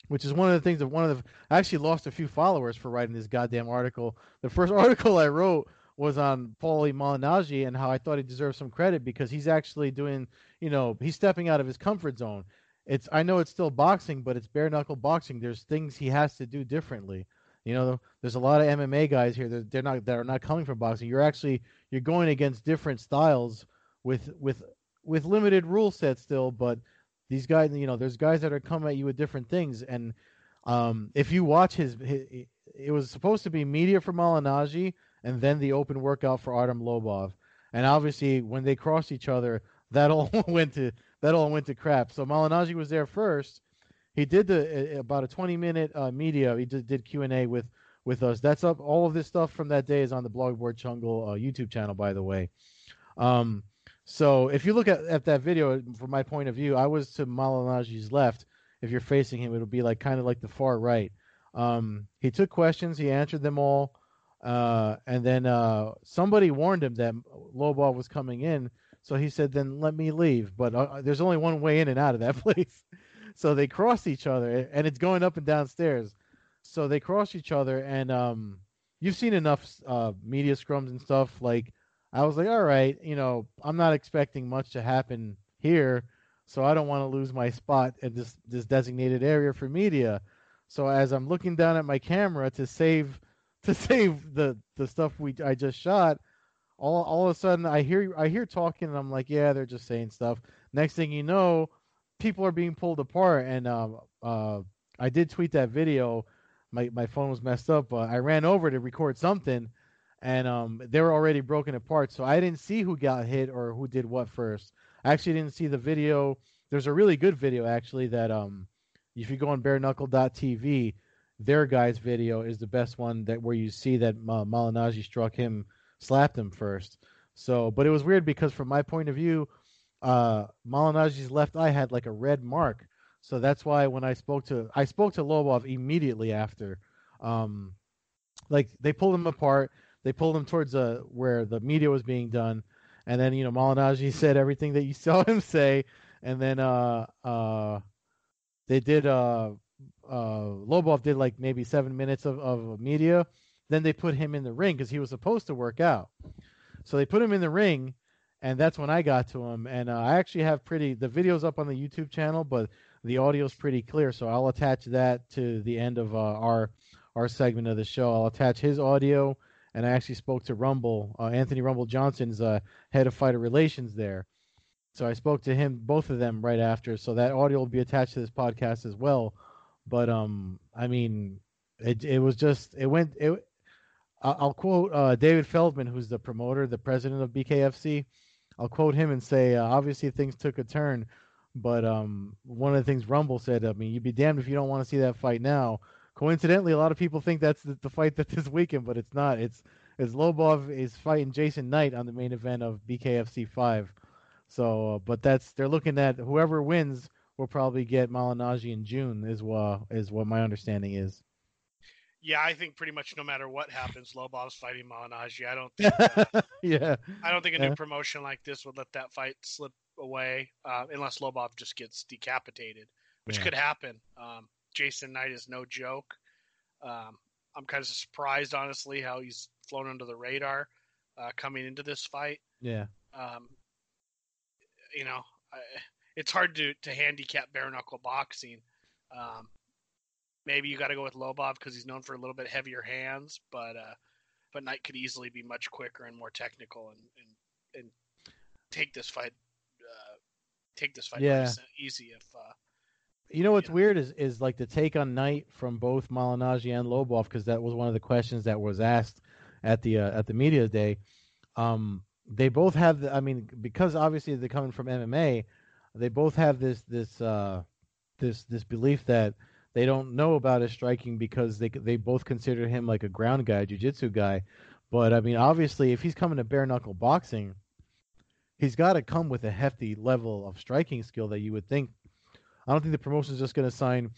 B: which is one of the things that one of the I actually lost a few followers for writing this goddamn article. The first article I wrote was on Paulie Malignaggi and how I thought he deserved some credit because he's actually doing, you know, he's stepping out of his comfort zone. It's I know it's still boxing, but it's bare knuckle boxing. There's things he has to do differently. You know, there's a lot of MMA guys here that they're not that are not coming from boxing. You're actually you're going against different styles with with with limited rule set still, but these guys, you know, there's guys that are coming at you with different things. And um, if you watch his, his, it was supposed to be media for Malignaggi and then the open workout for Artem Lobov. And obviously, when they crossed each other, that all went to that all went to crap. So Malignaggi was there first. He did the about a 20 minute uh, media. He did, did Q and A with with us. That's up. All of this stuff from that day is on the Blogboard Chungle uh, YouTube channel, by the way. Um, so if you look at, at that video, from my point of view, I was to Malignaggi's left. If you're facing him, it'll be like kind of like the far right. Um, he took questions, he answered them all, uh, and then uh, somebody warned him that Lobov was coming in. So he said, "Then let me leave." But uh, there's only one way in and out of that place. So they cross each other, and it's going up and downstairs. So they cross each other, and um, you've seen enough uh, media scrums and stuff. Like I was like, all right, you know, I'm not expecting much to happen here, so I don't want to lose my spot at this this designated area for media. So as I'm looking down at my camera to save to save the the stuff we I just shot, all all of a sudden I hear I hear talking and I'm like, yeah, they're just saying stuff. Next thing you know, people are being pulled apart and um uh I did tweet that video. My my phone was messed up, but I ran over to record something and um they were already broken apart. So I didn't see who got hit or who did what first. I actually didn't see the video. There's a really good video actually that um if you go on bareknuckle.tv, their guy's video is the best one that where you see that uh, Malignaggi struck him, slapped him first. So, but it was weird because from my point of view, uh, Malignaggi's left eye had like a red mark. So that's why when I spoke to I spoke to Lobov immediately after, um, like they pulled him apart. They pulled him towards uh, where the media was being done, and then you know Malignaggi said everything that you saw him say, and then uh uh they did uh uh Lobov did like maybe seven minutes of, of media. Then they put him in the ring because he was supposed to work out. So they put him in the ring, and that's when I got to him. And uh, I actually have pretty the video's up on the YouTube channel, but the audio's pretty clear. So I'll attach that to the end of uh, our our segment of the show. I'll attach his audio, and I actually spoke to Rumble, uh, Anthony Rumble Johnson's uh, head of fighter relations there. So I spoke to him, both of them, right after. So that audio will be attached to this podcast as well. But um, I mean, it it was just it went it. I'll quote uh, David Feldman, who's the promoter, the president of BKFC. I'll quote him and say, uh, obviously things took a turn, but um, one of the things Rumble said, I mean, you'd be damned if you don't want to see that fight now, coincidentally, a lot of people think that's the, the fight that this weekend, but it's not. It's it's Lobov is fighting Jason Knight on the main event of BKFC five. So, uh, but that's they're looking at whoever wins will probably get Malignaggi in June. Is what is what my understanding is.
A: Yeah, I think pretty much no matter what happens, Lobov's fighting Malignaggi. I don't think. Uh,
B: yeah.
A: I don't think a
B: Yeah.
A: new promotion like this would let that fight slip away, uh, unless Lobov just gets decapitated, which
B: Yeah.
A: could happen. Um, Jason Knight is no joke. Um, I'm kind of surprised, honestly, how he's flown under the radar uh, coming into this fight.
B: Yeah.
A: Um, you know, I, it's hard to to handicap bare knuckle boxing. Um, maybe you got to go with Lobov because he's known for a little bit heavier hands, but uh, but Knight could easily be much quicker and more technical and and, and take this fight uh, take this fight
B: Yeah.
A: easy if uh,
B: You know what's weird is is like the take on Knight from both Malignaggi and Lobov because that was one of the questions that was asked at the uh, at the media day. Um, they both have the, I mean because obviously they're coming from MMA, they both have this this uh, this this belief that they don't know about his striking because they they both consider him like a ground guy, jiu-jitsu guy. But I mean obviously if he's coming to bare knuckle boxing, he's got to come with a hefty level of striking skill that you would think I don't think the promotion's just going to sign,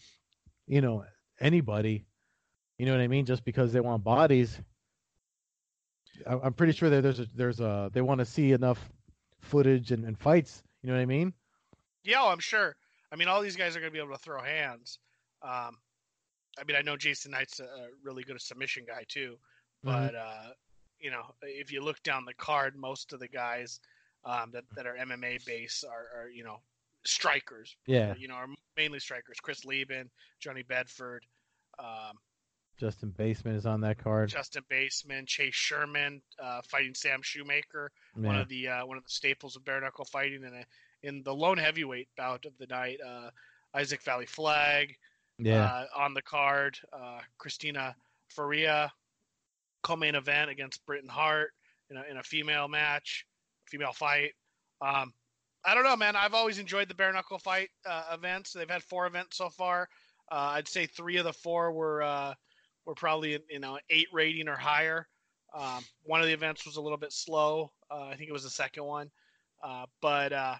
B: you know, anybody. You know what I mean? Just because they want bodies. I- I'm pretty sure that there's a there's a they want to see enough footage and, and fights. You know what I mean?
A: Yeah, oh, I'm sure. I mean, all these guys are going to be able to throw hands. Um, I mean, I know Jason Knight's a, really good submission guy too,
B: Mm-hmm.
A: but uh, you know, if you look down the card, most of the guys um, that that are MMA based are, are you know strikers.
B: Yeah,
A: You know, are mainly strikers. Chris Leben, Johnny Bedford, um,
B: Justin Baesman is on that card.
A: Justin Baesman, Chase Sherman, uh, fighting Sam Shewmaker, one of the uh, one of the staples of bare knuckle fighting, and in the lone heavyweight bout of the night, uh, Isaac Vallie-Flagg
B: yeah,
A: uh, on the card, uh, Christina Ferea, co-main event against Britain Hart in a, in a female match, female fight. Um, I don't know, man. I've always enjoyed the bare knuckle fight uh, events. They've had four events so far. Uh, I'd say three of the four were uh, were probably you know eight rating or higher. Um, one of the events was a little bit slow. Uh, I think it was the second one, uh, but uh,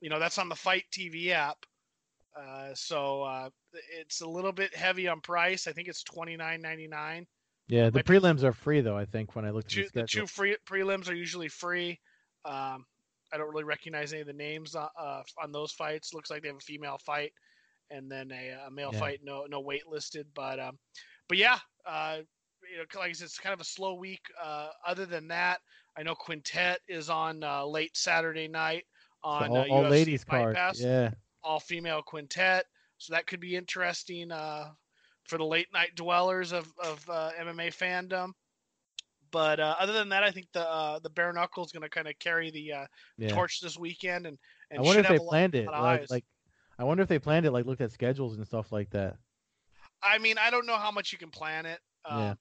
A: you know that's on the FITE TV app. Uh, so uh, it's a little bit heavy on price. I think it's twenty nine ninety nine.
B: yeah. The prelims are free though. I think when I looked at
A: Two,
B: the
A: the two free prelims are usually free. Um, I don't really recognize any of the names uh, on those fights. Looks like they have a female fight and then a, a male
B: Yeah.
A: fight. No, no weight listed, but um, but yeah, uh, you know, like I said, it's kind of a slow week. Uh, other than that, I know Quintet is on uh, late Saturday night on
B: all,
A: uh,
B: all ladies card.
A: Pass
B: Yeah,
A: all female quintet. So that could be interesting uh, for the late night dwellers of, of uh, MMA fandom. But uh, other than that, I think the uh, the bare knuckle is going to kind of carry the uh,
B: yeah.
A: torch this weekend, and, and
B: I wonder if they
A: have a lot-
B: planned it like like. I wonder if they planned it like looked at schedules and stuff like that.
A: I mean, I don't know how much you can plan it, uh,
B: Yeah.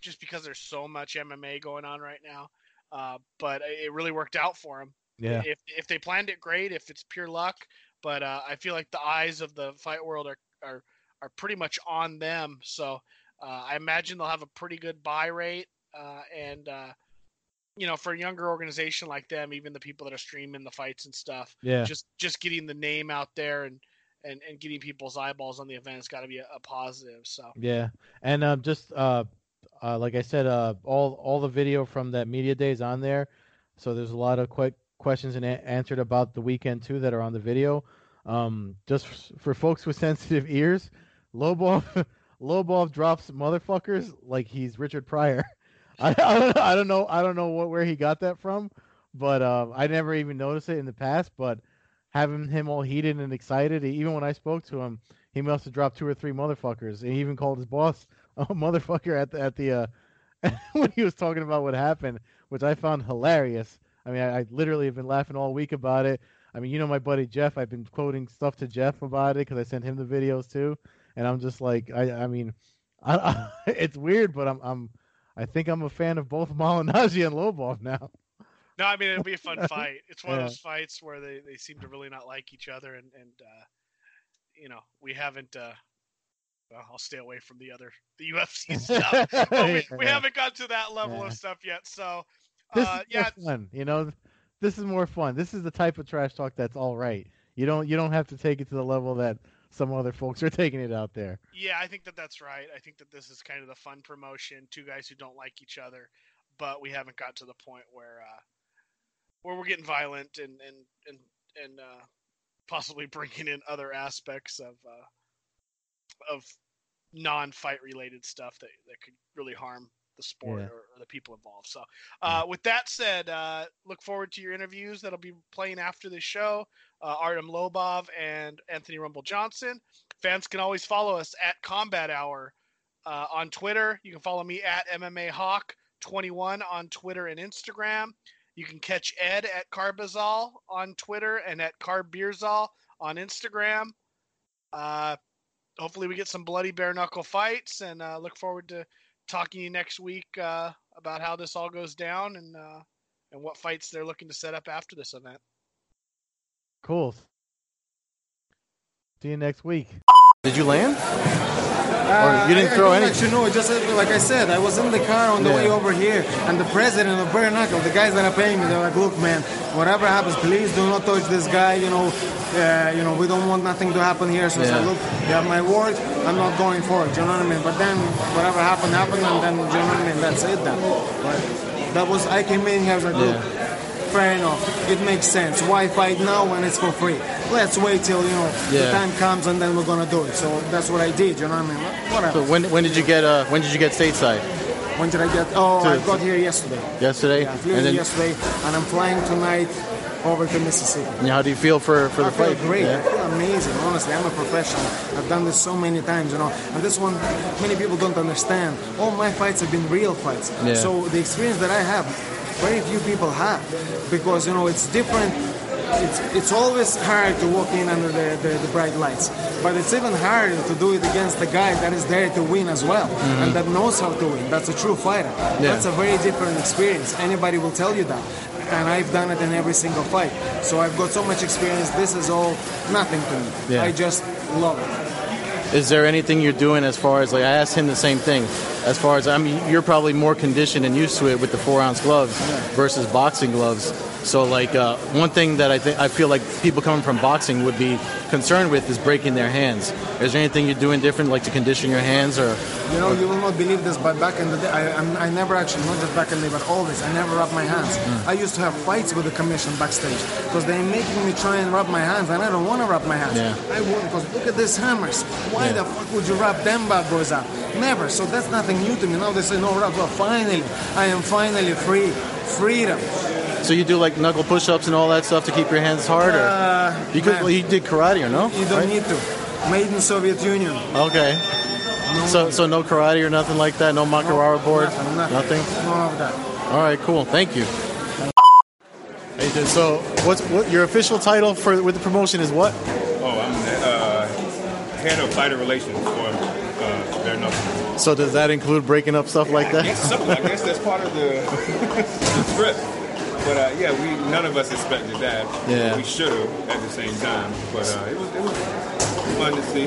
A: just because there's so much MMA going on right now. Uh, but it really worked out for them.
B: Yeah,
A: If if they planned it, great. If it's pure luck, but uh, I feel like the eyes of the fight world are are are pretty much on them. So uh, I imagine they'll have a pretty good buy rate, uh, and uh, you know, for a younger organization like them, even the people that are streaming the fights and stuff,
B: yeah.
A: just just getting the name out there and and, and getting people's eyeballs on the event has got to be a, a positive. So
B: Yeah, and um, just uh, uh, like I said, uh, all all the video from that media day is on there. So there's a lot of quick questions and a- answered about the weekend too that are on the video. Um, just f- for folks with sensitive ears, Lobov Lobov drops motherfuckers like he's Richard Pryor. I, I don't I don't know I don't know what where he got that from, but um, I never even noticed it in the past. But having him all heated and excited, even when I spoke to him, he must have dropped two or three motherfuckers. He even called his boss a motherfucker at the at the uh, when he was talking about what happened, which I found hilarious. I mean, I, I literally have been laughing all week about it. I mean, you know my buddy Jeff. I've been quoting stuff to Jeff about it because I sent him the videos too, and I'm just like, I, I mean, I, I, it's weird, but I'm, I'm, I think I'm a fan of both Malignaggi and Lobov now.
A: no, I mean it'll be a fun fight. It's one
B: Yeah.
A: of those fights where they, they seem to really not like each other, and and uh, you know we haven't uh, well, I'll stay away from the other the UFC stuff. but we, we haven't got to that level
C: Yeah.
A: of stuff yet. So
C: This
A: uh,
C: is
A: yeah,
C: more fun, you know. This is more fun. This is the type of trash talk that's all right. You don't you don't have to take it to the level that some other folks are taking it out there.
A: Yeah, I think that that's right. I think that this is kind of the fun promotion. Two guys who don't like each other, but we haven't got to the point where uh, where we're getting violent and and and and uh, possibly bringing in other aspects of uh, of non-fight related stuff that that could really harm the sport
C: Yeah.
A: or, or the people involved. So, uh, with that said, uh, look forward to your interviews that'll be playing after the show. Uh, Artem Lobov and Anthony Rumble Johnson. Fans can always follow us at Combat Hour uh, on Twitter. You can follow me at MMA Hawk 21 on Twitter and Instagram. You can catch Ed at Carbazol on Twitter and at Carbeerzol on Instagram. Uh, hopefully, we get some bloody bare knuckle fights, and uh, look forward to talking to you next week uh, about how this all goes down and uh, and what fights they're looking to set up after this event.
C: Cool. See you next week.
B: Did you land?
D: Uh,
B: you didn't
D: I,
B: throw
D: I
B: any?
D: don't actually know. Just like I said, I was in the car on the
B: Yeah.
D: way over here, and the president of Bare Knuckle, the guys that are paying me, they're like, "Look, man, whatever happens, please do not touch this guy. You know, uh, you know, we don't want nothing to happen here." So I said, "Look, you have my word. I'm not going for it." You know what I mean? But then whatever happened, happened, and then you know what I mean. That's it. Then. But that was I came in here. I was like, "Look." Fair enough. It makes sense. Why fight now when it's for free? Let's wait till you know the time comes and then we're gonna do it. So that's what I did. You know what I mean? Whatever.
B: So when when did you get uh when did you get stateside?
D: When did I get? Oh,
B: To-
D: I got here yesterday.
B: Yesterday?
D: Yeah, I flew
B: and then
D: yesterday, and I'm flying tonight over to Mississippi.
B: and how do you feel for for
D: I
B: the
D: feel
B: fight?
D: great. I feel amazing. Honestly, I'm a professional. I've done this so many times, you know. And this one, many people don't understand. All my fights have been real fights.
B: Yeah.
D: So the experience that I have, very few people have, because you know it's different. It's, it's always hard to walk in under the, the, the bright lights, but it's even harder to do it against a guy that is there to win as well and that knows how to win. That's a true fighter.
B: Mm-hmm. Yeah.
D: That's a very different experience. Anybody will tell you that. And I've done it in every single fight. So I've got so much experience. This is all nothing to me.
B: Yeah.
D: I just love it.
B: Is there anything you're doing as far as like I asked him the same thing? As far as I mean, you're probably more conditioned and used to it with the four ounce gloves versus boxing gloves. So like uh, one thing that I think I feel like people coming from boxing would be concerned with is breaking their hands. Is there anything you're doing different, like to condition your hands or?
D: You know, you will not believe this, but back in the day, I, I'm, I never actually, not just back in the day, but always, I never rub my hands.
B: Mm.
D: I used to have fights with the commission backstage because they're making me try and rub my hands, and I don't want to rub my hands.
B: Yeah.
D: I won't because look at these hammers. Why
B: Yeah.
D: the fuck would you rub them bad boys up? Never. So that's nothing new to me. Now they say no rub. Well, finally, I am finally free. Freedom.
B: So you do like knuckle push-ups and all that stuff to keep your hands hard, or
D: Uh,
B: you could well, you did karate or no?
D: you don't
B: Right?
D: need to. Made in Soviet Union.
B: Okay.
D: No
B: So so no karate or nothing like that. No makiwara board.
D: Nothing, nothing.
B: Nothing.
D: None of that.
B: All right, cool. Thank you. Hey, dude, so what's what your official title for with the promotion is what?
E: Oh, I'm the uh, head of fighter relations for uh, Bare Knuckle.
B: So does that include breaking up stuff like
E: I
B: that?
E: guess so. I guess that's part of the, the script. But uh, yeah, we none of us expected that.
B: Yeah.
E: We should have at the same time. But uh, it was it was fun to see.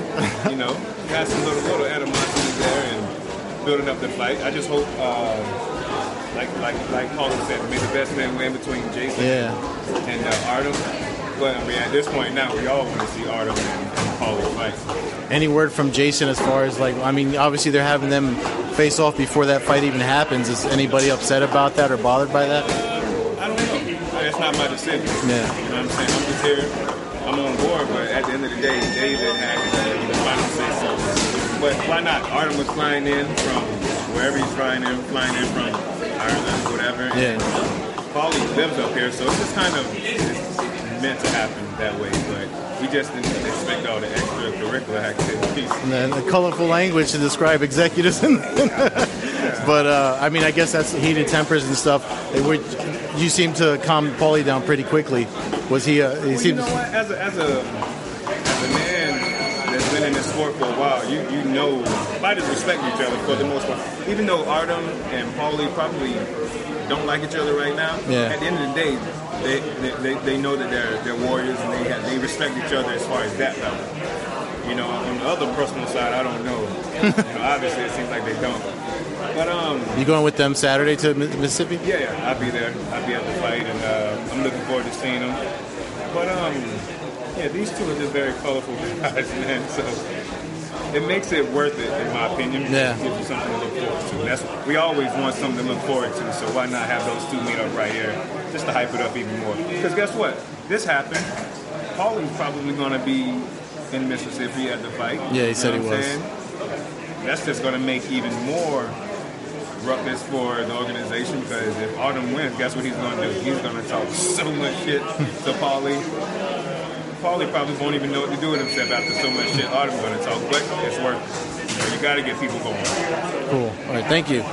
E: You know, we had some little little animosity there and building up the fight. I just hope. Uh, like, like, like Paulie said, may the best man win between Jason
B: Yeah.
E: and uh, Artem. But I mean, at this point now, we all want to see Artem and, and Paulie fight.
B: Any word from Jason as far as like I mean, obviously they're having them face off before that fight even happens. Is anybody upset about that or bothered by that?
E: That's not my decision.
B: Yeah.
E: You know what I'm saying? I'm just here. I'm on board, but at the end of the day, David had the final say so. But why not? Artem was flying in from wherever he's flying in, flying in from Ireland, whatever.
B: Yeah.
E: Paulie lives up here, so it's just kind of it's meant to happen that way. But we just didn't expect all the extracurricular activities.
B: And then the colorful language to describe executives. But uh, I mean, I guess that's heated tempers and stuff. Were, you seem to calm Paulie down pretty quickly. Was he? Uh, he
E: Well, you
B: seems.
E: know what? As a, as a as a man that's been in this sport for a while, you you know fighters respect each other for the most part. Even though Artem and Paulie probably don't like each other right now,
B: Yeah.
E: at the end of the day, they they, they, they know that they're they're warriors and they have, they respect each other as far as that level. You know, on the other personal side, I don't know. you know, obviously, it seems like they don't. But um,
F: You going with them Saturday to Mississippi?
E: yeah, yeah, I'll be there. I'll be at the fight, and uh, I'm looking forward to seeing them. But um, yeah, these two are just very colorful guys, man. So it makes it worth it, in my opinion.
F: Yeah.
E: It gives you something to look forward to. That's we always want something to look forward to. So why not have those two meet up right here, just to hype it up even more? Because guess what? This happened. Paulie's probably going to be in Mississippi at the fight.
F: Yeah, he said he was.
E: saying? That's just going to make even more ruckus for the organization because if Artem wins, guess what he's going to do? He's going to talk so much shit to Paulie. Paulie probably won't even know what to do with himself after so much shit Artem's going to talk, but it's worth it. You, know, you got to get people going.
F: Cool. All right. Thank you.